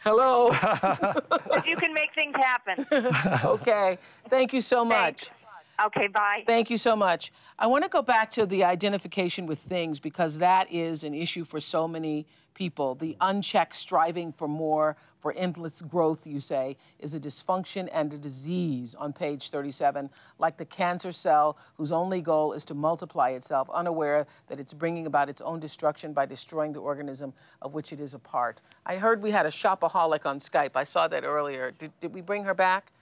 Hello. you can make things happen. okay. Thank you so much. Thanks. Okay, bye. Thank you so much. I want to go back to the identification with things because that is an issue for so many people. The unchecked striving for more, for endless growth, you say, is a dysfunction and a disease on page 37, like the cancer cell whose only goal is to multiply itself, unaware that it's bringing about its own destruction by destroying the organism of which it is a part. I heard we had a shopaholic on Skype. I saw that earlier. Did, did we bring her back?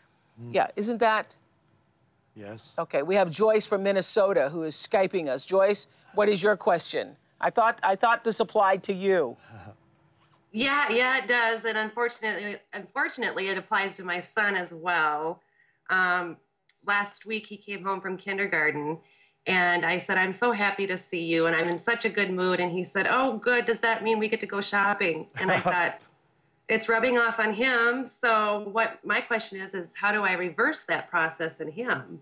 Mm. Yeah, isn't that? Yes. Okay, we have Joyce from Minnesota who is Skyping us. Joyce, what is your question? I thought I thought this applied to you. Yeah, yeah, it does, and unfortunately, unfortunately, it applies to my son as well. Um, last week, he came home from kindergarten, and I said, "I'm so happy to see you, and I'm in such a good mood." And he said, "Oh, good. Does that mean we get to go shopping?" And I thought, it's rubbing off on him. So, what my question is, is how do I reverse that process in him?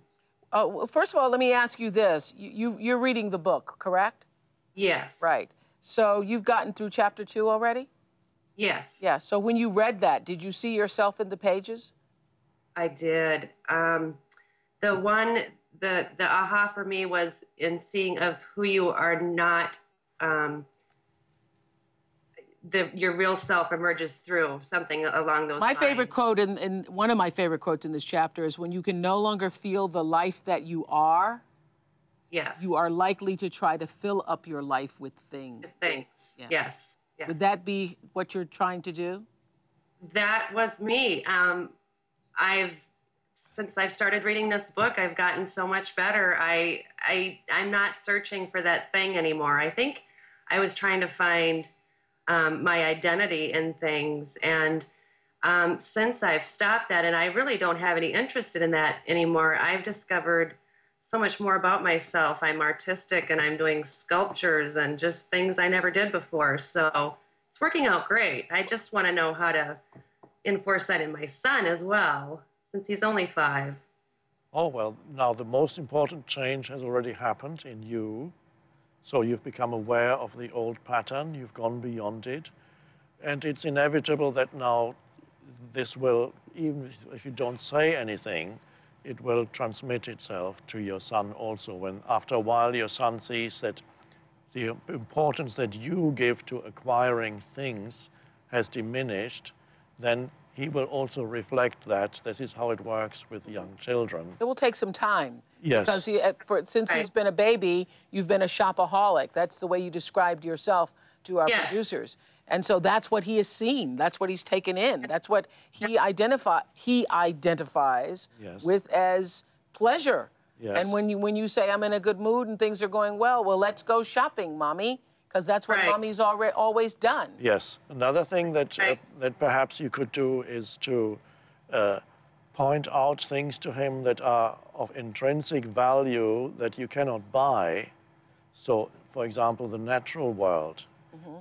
Uh, well, first of all, let me ask you this: you, you you're reading the book, correct? Yes. Right. So you've gotten through chapter two already? Yes. Yeah. So when you read that, did you see yourself in the pages? I did. Um, the one, the the aha for me was in seeing of who you are not. Um, the your real self emerges through something along those lines. my lines. favorite quote in, in one of my favorite quotes in this chapter is when you can no longer feel the life that you are Yes. You are likely to try to fill up your life with things. Things. Yeah. Yes. yes. Would that be what you're trying to do? That was me. Um, I've since I've started reading this book, I've gotten so much better. I I I'm not searching for that thing anymore. I think I was trying to find um, my identity in things, and um, since I've stopped that, and I really don't have any interest in that anymore, I've discovered so much more about myself. I'm artistic and I'm doing sculptures and just things I never did before. So it's working out great. I just want to know how to enforce that in my son as well, since he's only five. Oh, well, now the most important change has already happened in you. So you've become aware of the old pattern, you've gone beyond it, and it's inevitable that now this will, even if you don't say anything, it will transmit itself to your son also. When after a while your son sees that the importance that you give to acquiring things has diminished, then he will also reflect that. This is how it works with young children. It will take some time. Yes. Because he, uh, for, since Right. he's been a baby, you've been a shopaholic. That's the way you described yourself to our Yes. producers. And so that's what he has seen. That's what he's taken in. That's what he identify he identifies Yes. with as pleasure. Yes. And when you when you say I'm in a good mood and things are going well, well, let's go shopping, mommy, because that's what Right. mommy's already always done. Yes. Another thing that, uh, that perhaps you could do is to uh, point out things to him that are of intrinsic value that you cannot buy. So, for example, the natural world.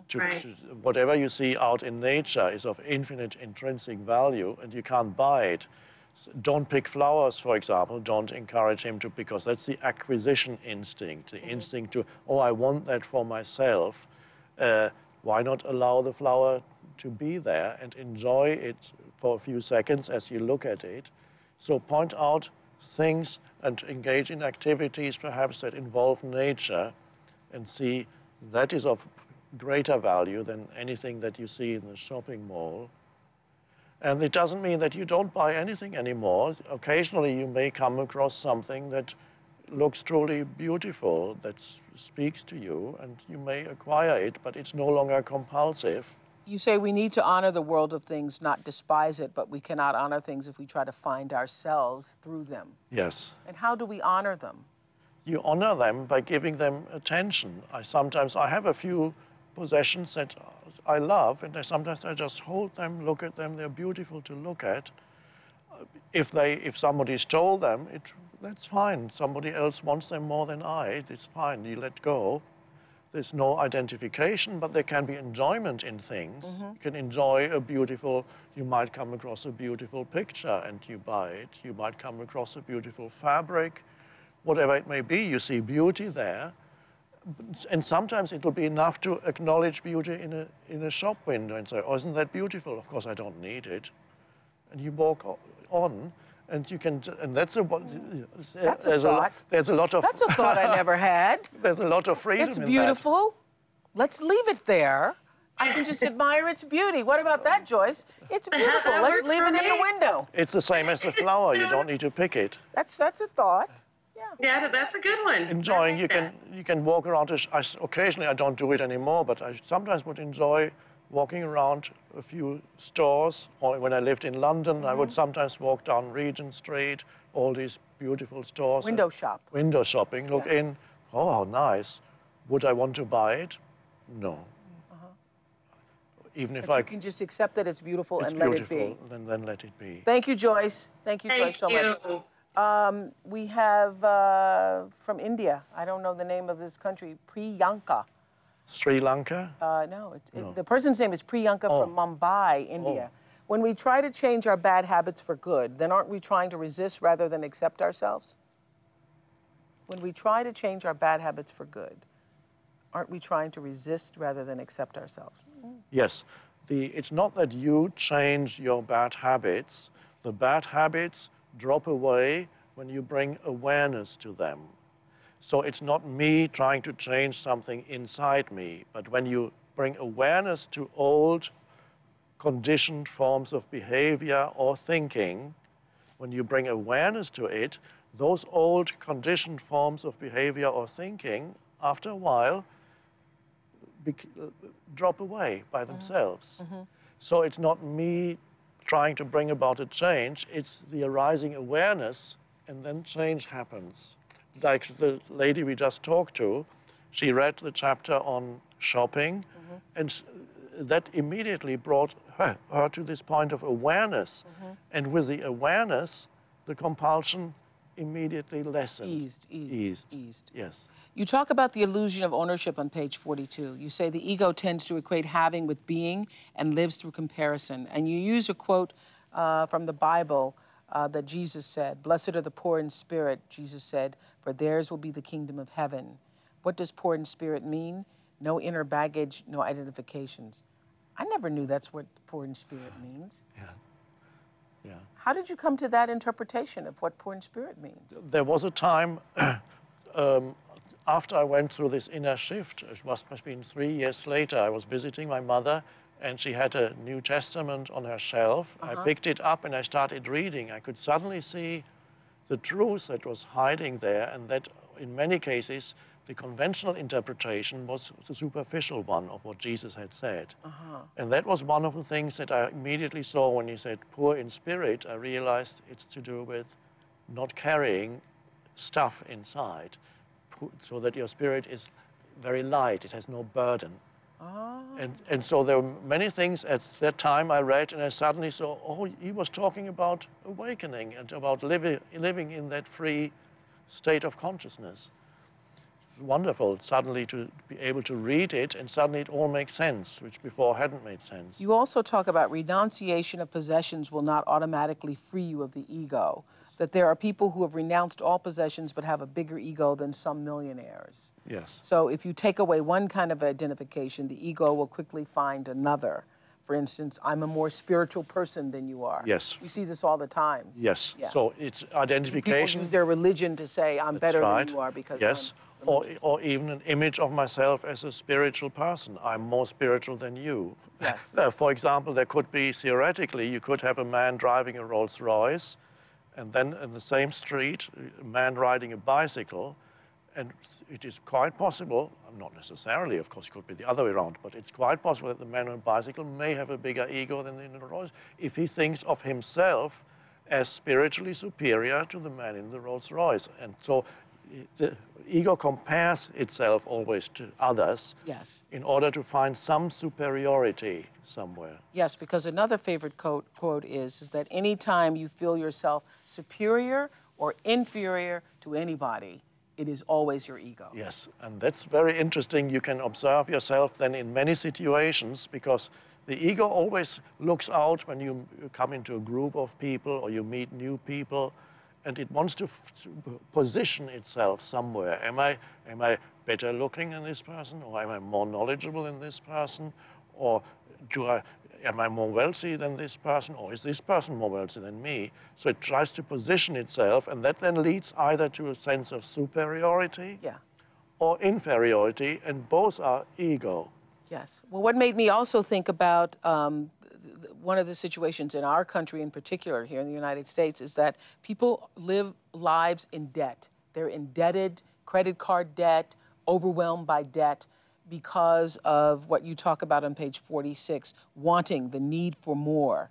To, Right. to- whatever you see out in nature is of infinite intrinsic value and you can't buy it. Don't pick flowers, for example. Don't encourage him to, because that's the acquisition instinct, the instinct to, oh, I want that for myself. Uh, why not allow the flower to be there and enjoy it for a few seconds as you look at it? So point out things and engage in activities perhaps that involve nature and see that is of greater value than anything that you see in the shopping mall. And it doesn't mean that you don't buy anything anymore. Occasionally you may come across something that looks truly beautiful, that speaks to you, and you may acquire it, but it's no longer compulsive. You say we need to honor the world of things, not despise it, but we cannot honor things if we try to find ourselves through them. Yes. And how do we honor them? you honor them by giving them attention. I sometimes I have a few possessions that I love, and I, sometimes I just hold them, look at them. They're beautiful to look at. If they, if somebody stole them, it, that's fine. Somebody else wants them more than I. It's fine. You let go. There's no identification, but there can be enjoyment in things. Mm-hmm. You can enjoy a beautiful. You might come across a beautiful picture and you buy it. You might come across a beautiful fabric whatever it may be, you see beauty there. And sometimes it'll be enough to acknowledge beauty in a, in a shop window and say, oh, isn't that beautiful? Of course, I don't need it. And you walk on, and you can, and that's a, what- That's a there's, thought. there's a lot of, That's a thought I never had. there's a lot of freedom It's in that. beautiful. Let's leave it there. I can just admire its beauty. What about that, Joyce? It's beautiful. Let's leave for it in the window. It's the same as the flower. You don't need to pick it. That's that's a thought. Yeah, that's a good one. enjoying. Like You can you can walk around. a sh- occasionally, I don't do it anymore, but I sometimes would enjoy walking around a few stores. Or when I lived in London, I would mm-hmm. sometimes walk down Regent Street, all these beautiful stores. Window shop. Window shopping. Look in. Oh, how nice. Would I want to buy it? No. Mm-hmm. Even if But I you can just accept that it's beautiful it's and let beautiful, it be. then then let it be. Thank you, Joyce. Thank you, Thank Joyce, so you. much. Um, we have uh, from India. I don't know the name of this country. Priyanka. Sri Lanka. Uh, no, it, it- No. the person's name is Priyanka Oh. from Mumbai, India. When we try to change our bad habits for good, then aren't we trying to resist rather than accept ourselves? When we try to change our bad habits for good, aren't we trying to resist rather than accept ourselves? Yes. The, it's not that you change your bad habits. The bad habits drop away when you bring awareness to them. So it's not me trying to change something inside me, but when you bring awareness to old conditioned forms of behavior or thinking, when you bring awareness to it, those old conditioned forms of behavior or thinking, after a while, drop away by mm-hmm. themselves. Mm-hmm. So it's not me trying to bring about a change, it's the arising awareness, and then change happens. Like the lady we just talked to, she read the chapter on shopping, mm-hmm. and that immediately brought her, her to this point of awareness. Mm-hmm. And with the awareness, the compulsion immediately lessened. Eased, eased, Eased. eased. Yes. You talk about the illusion of ownership on page 42. You say the ego tends to equate having with being and lives through comparison. And you use a quote uh, from the Bible uh, that Jesus said Blessed are the poor in spirit, Jesus said, for theirs will be the kingdom of heaven. What does poor in spirit mean? No inner baggage, no identifications. I never knew that's what poor in spirit means. Yeah. Yeah. How did you come to that interpretation of what poor in spirit means? There was a time um, after I went through this inner shift, it must have been three years later, I was visiting my mother and she had a New Testament on her shelf. Uh-huh. I picked it up and I started reading. I could suddenly see the truth that was hiding there and that in many cases the conventional interpretation was the superficial one of what Jesus had said. Uh-huh. And that was one of the things that I immediately saw when he said poor in spirit. I realized it's to do with not carrying stuff inside so that your spirit is very light, it has no burden. Oh. And, and so there were many things at that time I read, and I suddenly saw, oh, he was talking about awakening and about living, living in that free state of consciousness. Wonderful suddenly to be able to read it, and suddenly it all makes sense, which before hadn't made sense. You also talk about renunciation of possessions will not automatically free you of the ego. That there are people who have renounced all possessions but have a bigger ego than some millionaires. Yes. So if you take away one kind of identification, the ego will quickly find another. For instance, I'm a more spiritual person than you are. Yes. We see this all the time. Yes. Yeah. So it's identification. People use their religion to say, I'm That's better right. than you are because yes. Or, or even an image of myself as a spiritual person. I'm more spiritual than you. Yes. Uh, for example, there could be theoretically, you could have a man driving a Rolls Royce, and then in the same street, a man riding a bicycle, and it is quite possible, not necessarily, of course, it could be the other way around, but it's quite possible that the man on a bicycle may have a bigger ego than the Rolls Royce if he thinks of himself as spiritually superior to the man in the Rolls Royce. And so the ego compares itself always to others Yes. in order to find some superiority somewhere. Yes, because another favorite quote, quote is, is that anytime you feel yourself superior or inferior to anybody, it is always your ego. Yes, and that's very interesting. You can observe yourself then in many situations because the ego always looks out when you you come into a group of people or you meet new people and it wants to, position itself somewhere. Am I, am I better looking than this person or am I more knowledgeable than this person or do I, am I more wealthy than this person or is this person more wealthy than me? So it tries to position itself and that then leads either to a sense of superiority Yeah. or inferiority, and both are ego. Yes. Well, what made me also think about um, one of the situations in our country, in particular, here in the United States, is that people live lives in debt. They're indebted, credit card debt, overwhelmed by debt because of what you talk about on page 46 wanting, the need for more.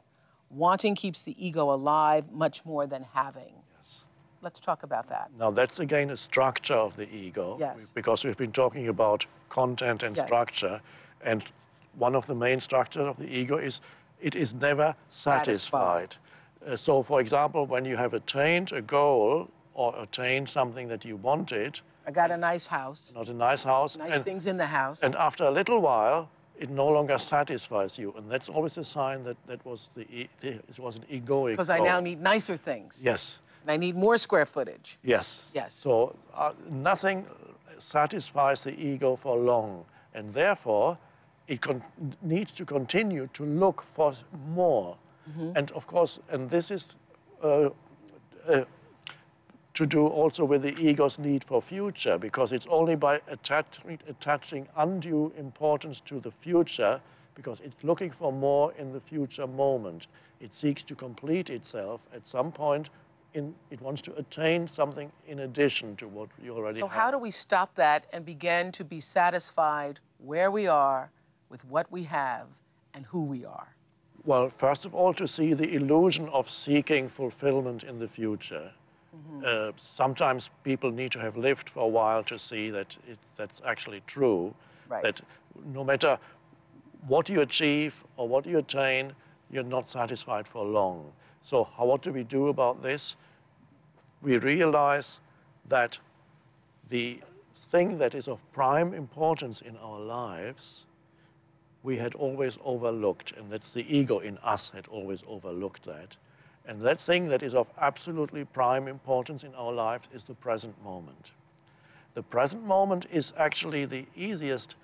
Wanting keeps the ego alive much more than having. Yes. Let's talk about that. Now, that's again a structure of the ego, Yes. because we've been talking about content and Yes. structure, and one of the main structures of the ego is it is never Satisfied. satisfied. Uh, so, for example, when you have attained a goal or attained something that you wanted, I got a nice house, not a nice house, nice and, things in the house. and after a little while, it no longer satisfies you, and that's always a sign that that was the, the it was an egoic. Because I goal. now need nicer things. Yes. And I need more square footage. Yes. Yes. So uh, nothing satisfies the ego for long, and therefore it con- needs to continue to look for more. And of course, and this is uh, uh, to do also with the ego's need for future, because it's only by attaching, attaching undue importance to the future, because it's looking for more in the future moment. It seeks to complete itself at some point. In, it wants to attain something in addition to what you already So have. how do we stop that and begin to be satisfied where we are with what we have and who we are? Well, first of all, to see the illusion of seeking fulfillment in the future. Uh, sometimes people need to have lived for a while to see that it, that's actually true. Right. That no matter what you achieve or what you attain, you're not satisfied for long. So, how, what do we do about this? We realize that the thing that is of prime importance in our lives we had always overlooked, and that's the ego in us had always overlooked that. And that thing that is of absolutely prime importance in our lives is the present moment. The present moment is actually the easiest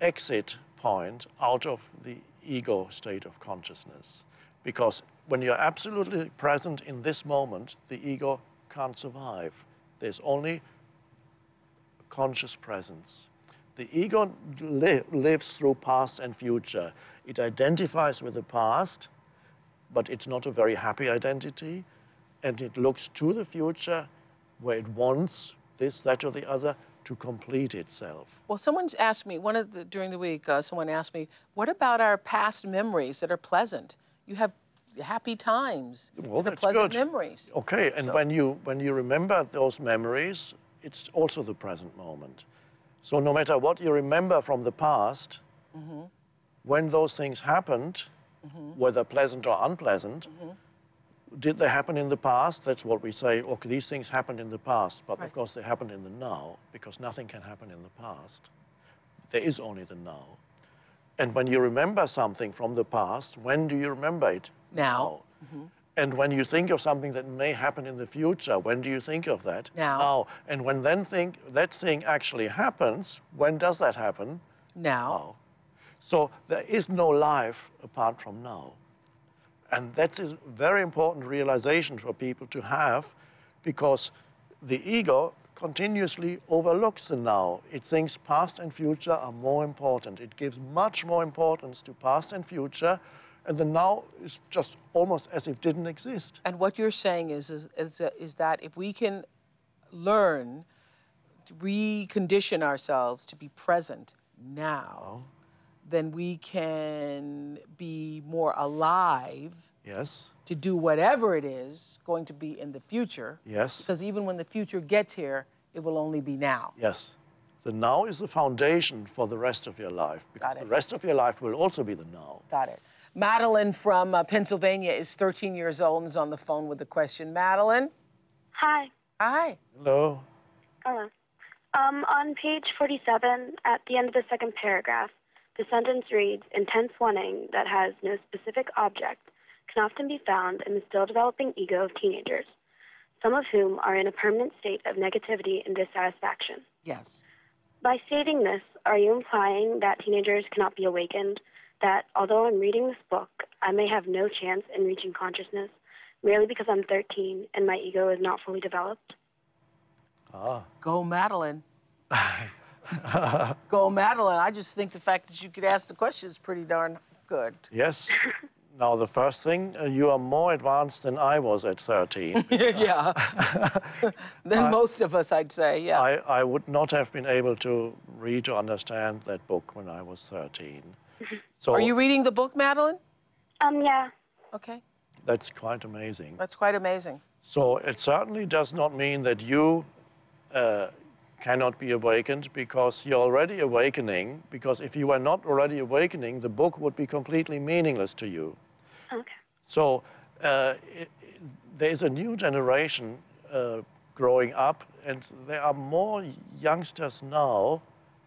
exit point out of the ego state of consciousness. Because when you're absolutely present in this moment, the ego can't survive. There's only conscious presence. The ego li lives through past and future. It identifies with the past, but it's not a very happy identity. And it looks to the future where it wants this, that, or the other to complete itself. Well, someone's asked me, one of the, during the week, uh, someone asked me, what about our past memories that are pleasant? You have happy times, well, the pleasant good. memories. Okay, and So- when you when you remember those memories, it's also the present moment. So no matter what you remember from the past, Mm-hmm. when those things happened, whether pleasant or unpleasant, Mm-hmm. did they happen in the past? That's what we say. Okay, these things happened in the past, but Right. of course they happened in the now because nothing can happen in the past. There is only the now. And when you remember something from the past, when do you remember it? Now. And when you think of something that may happen in the future, when do you think of that? Now. And when then think that thing actually happens, when does that happen? Now. Now. So there is no life apart from now. And that is a very important realization for people to have because the ego continuously overlooks the now. It thinks past and future are more important. It gives much more importance to past and future, and the now is just almost as if didn't exist. And what you're saying is, is, is, that- is that if we can learn to recondition ourselves to be present now, oh. then we can be more alive Yes, to do whatever it is going to be in the future. yes, Because even when the future gets here, it will only be now. yes. The now is the foundation for the rest of your life because the rest of your life will also be the now. Got it. Madeline from uh, Pennsylvania is 13 years old and is on the phone with a question. Madeline? Hi. Hi. Hello. Hello. Um, on page 47, at the end of the second paragraph, the sentence reads Intense wanting that has no specific object can often be found in the still developing ego of teenagers, some of whom are in a permanent state of negativity and dissatisfaction. Yes. By stating this, are you implying that teenagers cannot be awakened? That although I'm reading this book, I may have no chance in reaching consciousness merely because I'm 13 and my ego is not fully developed? Ah. Go, Madeline. Go, Madeline. I just think the fact that you could ask the question is pretty darn good. Yes. Now, the first thing, uh, you are more advanced than I was at 13. yeah. Than most of us, I'd say. Yeah. I, I would not have been able to read or understand that book when I was 13. So Are you reading the book, Madeline? Um, yeah. Okay. that's quite amazing. That's quite amazing. So it certainly does not mean that you uh, cannot be awakened because you're already awakening. Because if you were not already awakening, the book would be completely meaningless to you. Okay. So uh, i i- there's a new generation uh, growing up, and there are more youngsters now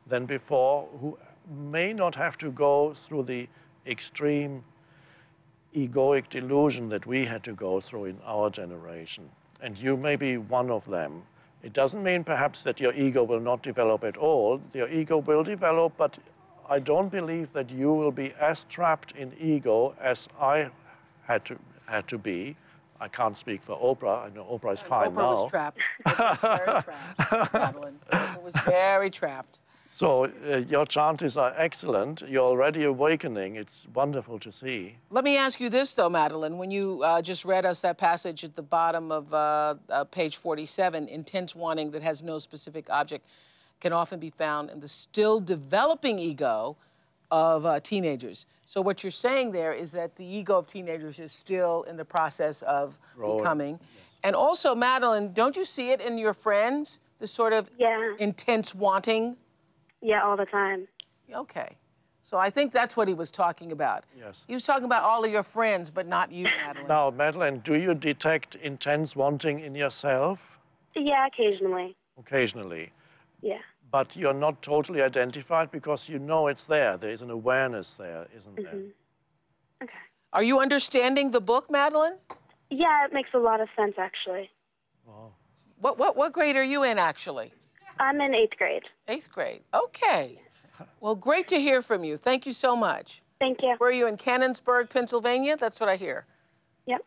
than before who may not have to go through the extreme egoic delusion that we had to go through in our generation. And you may be one of them. It doesn't mean perhaps that your ego will not develop at all. Your ego will develop, but I don't believe that you will be as trapped in ego as I had to, had to be. I can't speak for Oprah. I know Oprah is fine Oprah now. was trapped. Oprah was very trapped, Madeline. Oprah was very trapped. So uh, your chances are excellent. You're already awakening. It's wonderful to see. Let me ask you this, though, Madeline. When you uh, just read us that passage at the bottom of uh, uh, page 47, intense wanting that has no specific object can often be found in the still developing ego of uh, teenagers. So, what you're saying there is that the ego of teenagers is still in the process of Growing, becoming. And also, Madeline, don't you see it in your friends? the sort of Yeah. intense wanting? Yeah, all the time. Okay. So, I think that's what he was talking about. Yes. He was talking about all of your friends, but not you, Madeline. Now, Madeline, do you detect intense wanting in yourself? Yeah, occasionally. Occasionally. Yeah. But you're not totally identified because you know it's there. There is an awareness there, isn't there? Mhm. Okay. Are you understanding the book, Madeline? Yeah, it makes a lot of sense actually. Wow. What, what, what grade are you in, actually? I'm in eighth grade. Eighth grade. Okay. Well, great to hear from you. Thank you so much. Thank you. Were you in Canonsburg, Pennsylvania? That's what I hear. Yep.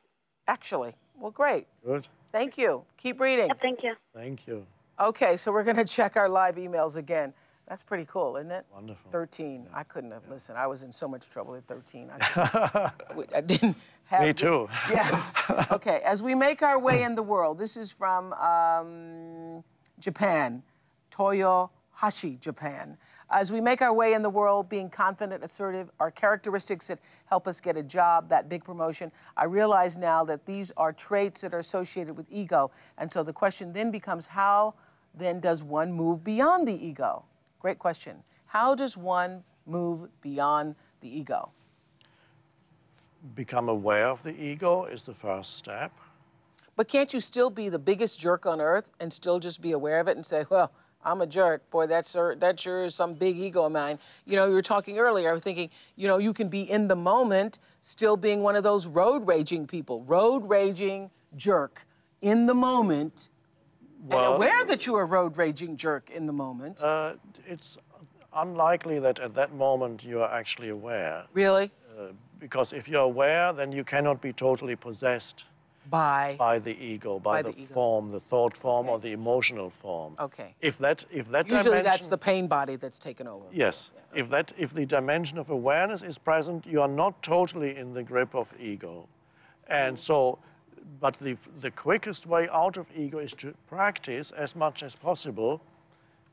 Actually. Well, great. Good. Thank you. Keep reading. Yep, thank you. Thank you. Okay, so we're going to check our live emails again. That's pretty cool, isn't it? Wonderful. 13. I couldn't have listened. I was in so much trouble at 13. I, I didn't have. Me too. Yes. Okay, as we make our way in the world, this is from um, Japan, Toyohashi, Japan. As we make our way in the world, being confident, assertive are characteristics that help us get a job, that big promotion. I realize now that these are traits that are associated with ego. And so the question then becomes how then does one move beyond the ego? Great question. How does one move beyond the ego? Become aware of the ego is the first step. But can't you still be the biggest jerk on earth and still just be aware of it and say, well, I'm a jerk. Boy, that's sure, that sure is some big ego of mine. You know, you were talking earlier, I was thinking, you know, you can be in the moment still being one of those road raging people, road raging jerk in the moment Well- and aware that you're a road raging jerk in the moment. Uh, it's unlikely that at that moment you are actually aware. really? Uh, because if you're aware, then you cannot be totally possessed By. by the ego, by, By the, the ego. form, the thought form, or the emotional form. Okay. If that, if that Usually that's the pain body that's taken over. Yes. If that, if the dimension of awareness is present, you are not totally in the grip of ego, and so, but the the quickest way out of ego is to practice as much as possible,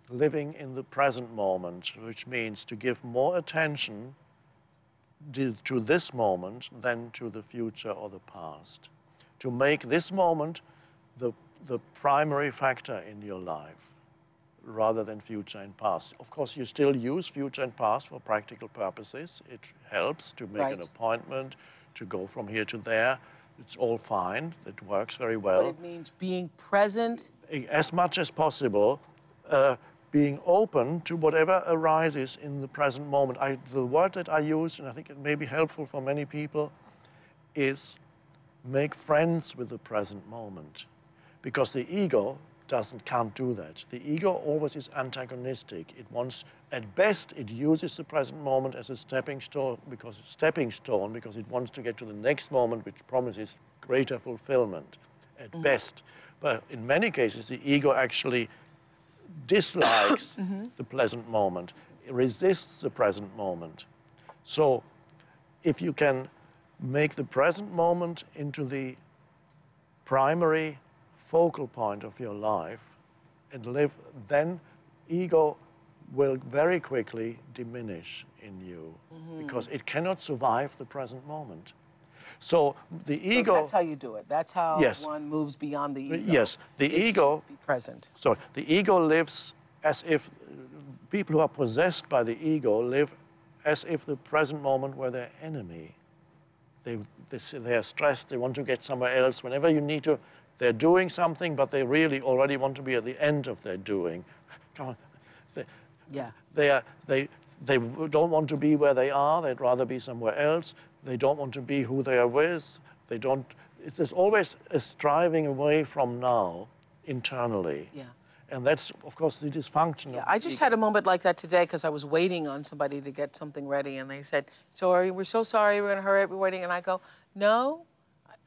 living in the present moment, which means to give more attention to this moment than to the future or the past, to make this moment the the primary factor in your life rather than future and past. Of course, you still use future and past for practical purposes. It helps to make an appointment, to go from here to there. It's all fine. It works very But well. it means being present. As much as possible, uh, being open to whatever arises in the present moment. I, the word that I use, and I think it may be helpful for many people, is make friends with the present moment. Because the ego doesn't can't do that. The ego always is antagonistic. It wants at best it uses the present moment as a stepping stone because stepping stone because it wants to get to the next moment which promises greater fulfillment at mm-hmm. best. But in many cases the ego actually dislikes mm-hmm. the pleasant moment, it resists the present moment. So if you can make the present moment into the primary focal point of your life and live, then ego will very quickly diminish in you mm-hmm. because it cannot survive the present moment. So the So ego, that's how you do it. That's how Yes. one moves beyond the ego. yes, the ego Be present. so the ego lives as if people who are possessed by the ego live as if the present moment were their enemy. They, they, they are stressed, they want to get somewhere else. Whenever you need to, they're doing something, but they really already want to be at the end of their doing. Come on. They, Yeah. they, are, they, they don't want to be where they are, they'd rather be somewhere else. They don't want to be who they are with. They don't, it's, there's always a striving away from now internally. Yeah. And that's, of course, the dysfunction. Yeah, I just had a moment like that today because I was waiting on somebody to get something ready, and they said, "Sorry, we're so sorry. We're gonna hurry up. We're waiting." And I go, "No,"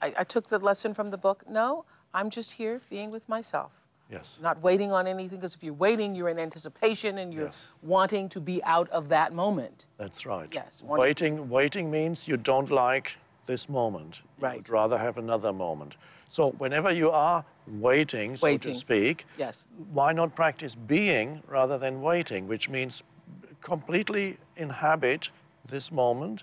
I, I took the lesson from the book. No, I'm just here being with myself, Yes. not waiting on anything. Because if you're waiting, you're in anticipation and you're Yes. wanting to be out of that moment. That's right. Yes, Waiting, waiting means you don't like this moment. Right. You Right. would rather have another moment. So whenever you are waiting, so Waiting. to speak, Yes. why not practice being rather than waiting, which means completely inhabit this moment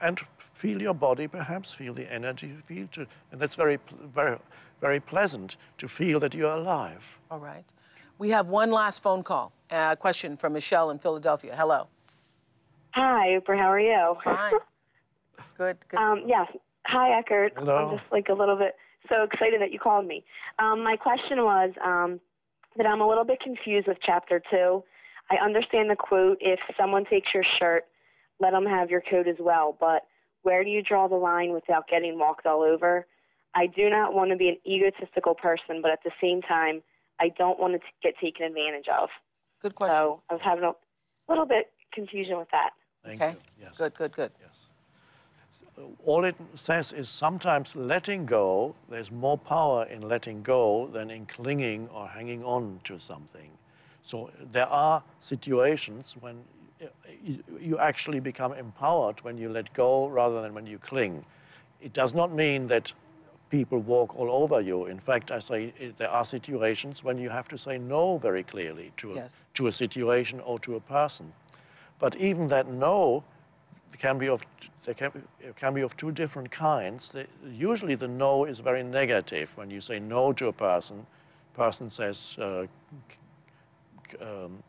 and feel your body perhaps, feel the energy you feel, to, and that's very, very, very pleasant to feel that you're alive. All right. We have one last phone call. A question from Michelle in Philadelphia. Hello. Hi, Oprah. How are you? Hi. Good. Good. Um, yes. Hi, Eckhart. Hello. I'm just like a little bit so excited that you called me. Um, my question was um, that I'm a little bit confused with chapter two. I understand the quote, if someone takes your shirt, let them have your coat as well. But where do you draw the line without getting walked all over? I do not want to be an egotistical person, but at the same time, I don't want to get taken advantage of. Good question. So I was having a little bit confusion with that. Thank okay. you. Yes. Good, good, good. Yes. All it says is sometimes letting go, there's more power in letting go than in clinging or hanging on to something. So there are situations when you actually become empowered when you let go rather than when you cling. It does not mean that people walk all over you. In fact, I say there are situations when you have to say no very clearly to a, Yes. to a situation or to a person. But even that no can be of there can, it can be of two different kinds. The, usually the no is very negative. When you say no to a person, person says, uh, um,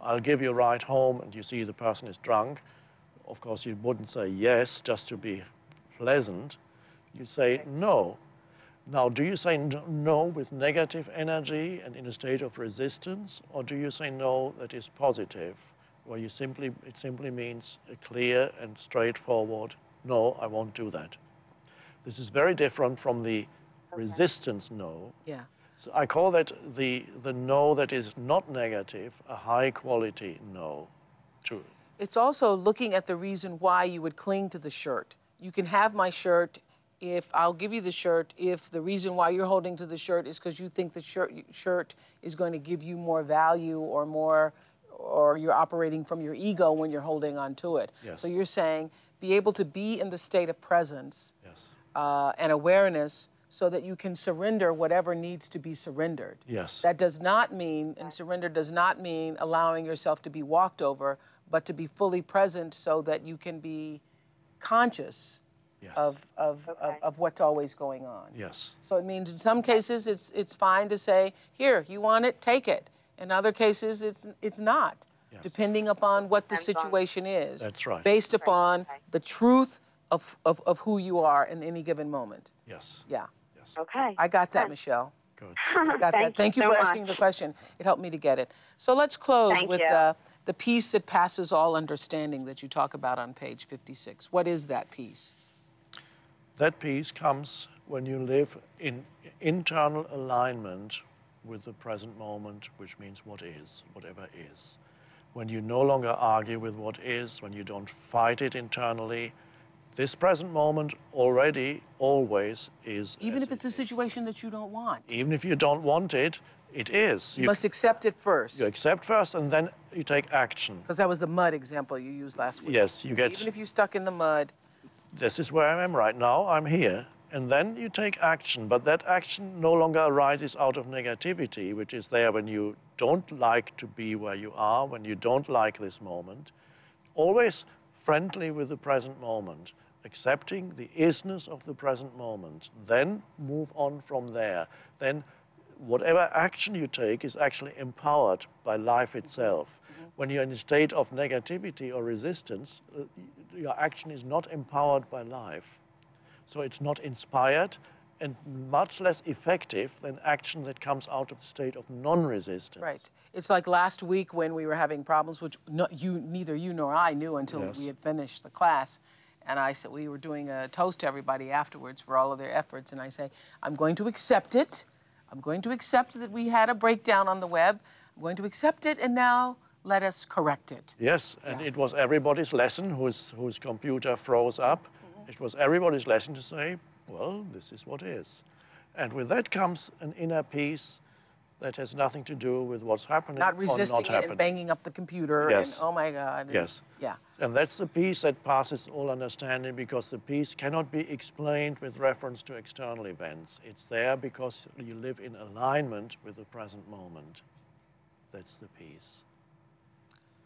I'll give you a ride home, and you see the person is drunk. Of course, you wouldn't say yes just to be pleasant. You say no. Now, do you say no with negative energy and in a state of resistance, or do you say no that is positive, where you simply it simply means a clear and straightforward no, I won't do that. This is very different from the resistance no. Yeah. So I call that the the no that is not negative, a high quality no. To It's also looking at the reason why you would cling to the shirt. You can have my shirt if I'll give you the shirt if the reason why you're holding to the shirt is because you think the shirt shirt is going to give you more value or more or you're operating from your ego when you're holding on to it. Yes. So you're saying be able to be in the state of presence yes. uh, and awareness so that you can surrender whatever needs to be surrendered. Yes. That does not mean, and surrender does not mean allowing yourself to be walked over, but to be fully present so that you can be conscious Yes. of, of, of, of what's always going on. Yes. So it means in some cases it's, it's fine to say, here, you want it, take it. In other cases, it's, it's not, Yes. depending upon what the Depends on- situation is. That's right. Based upon okay. the truth of, of, of who you are in any given moment. Yes. Yeah. Yes. Okay. I got that, Good. Michelle. Good. I got that. Thank you so for much. asking the question. It helped me to get it. So let's close Thank with you. uh, the peace that passes all understanding that you talk about on page 56. What is that peace? That peace comes when you live in internal alignment with the present moment, which means what is, whatever is. When you no longer argue with what is, when you don't fight it internally, this present moment already always is. Even if it's it a situation that you don't want. Even if you don't want it, it is. You must accept it first. you accept first and then you take action. Because that was the mud example you used last week. Yes, you get. Even if you're stuck in the mud, this is where I am right now, I'm here. And then you take action, but that action no longer arises out of negativity, which is there when you don't like to be where you are, when you don't like this moment. Always friendly with the present moment, accepting the isness of the present moment. Then move on from there. Then whatever action you take is actually empowered by life itself. When you're in a state of negativity or resistance, uh, your action is not empowered by life. So it's not inspired and much less effective than action that comes out of the state of non-resistance. right. It's like last week when we were having problems, which no, you, neither you nor I knew until Yes. we had finished the class. And I said, we were doing a toast to everybody afterwards for all of their efforts. And I say, I'm going to accept it. I'm going to accept that we had a breakdown on the web. I'm going to accept it, and now let us correct it. Yes, and Yeah. it was everybody's lesson whose, whose computer froze up. It was everybody's lesson to say, well, this is what is. And with that comes an inner peace that has nothing to do with what's happening Not or resisting not it happening. and banging up the computer and Yes. oh my God. and- Yes. Yeah. And that's the peace that passes all understanding because the peace cannot be explained with reference to external events. It's there because you live in alignment with the present moment. That's the peace.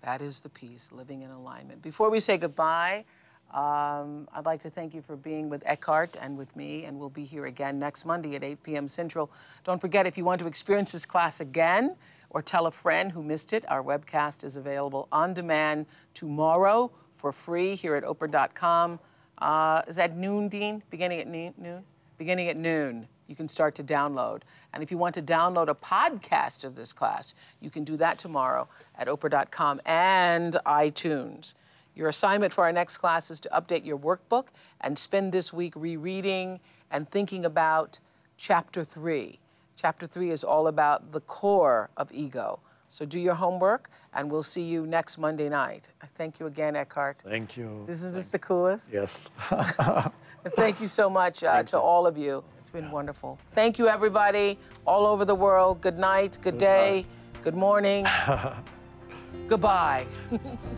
That is the peace, living in alignment. Before we say goodbye, um, I'd like to thank you for being with Eckhart and with me, and we'll be here again next Monday at 8 p.m. Central. Don't forget, if you want to experience this class again or tell a friend who missed it, our webcast is available on demand tomorrow for free here at Oprah.com. Uh, is that noon, Dean? Beginning at noon? noon? Beginning at noon you can start to download. And if you want to download a podcast of this class, you can do that tomorrow at Oprah.com and iTunes. Your assignment for our next class is to update your workbook and spend this week rereading and thinking about chapter three. Chapter three is all about the core of ego. So do your homework, and we'll see you next Monday night. Thank you again, Eckhart. Thank you. This is this the coolest? Yes. thank you so much uh, to you. all of you. It's been yeah. wonderful. Thank you, everybody, all over the world. Good night, good, good day, night. good morning. Goodbye.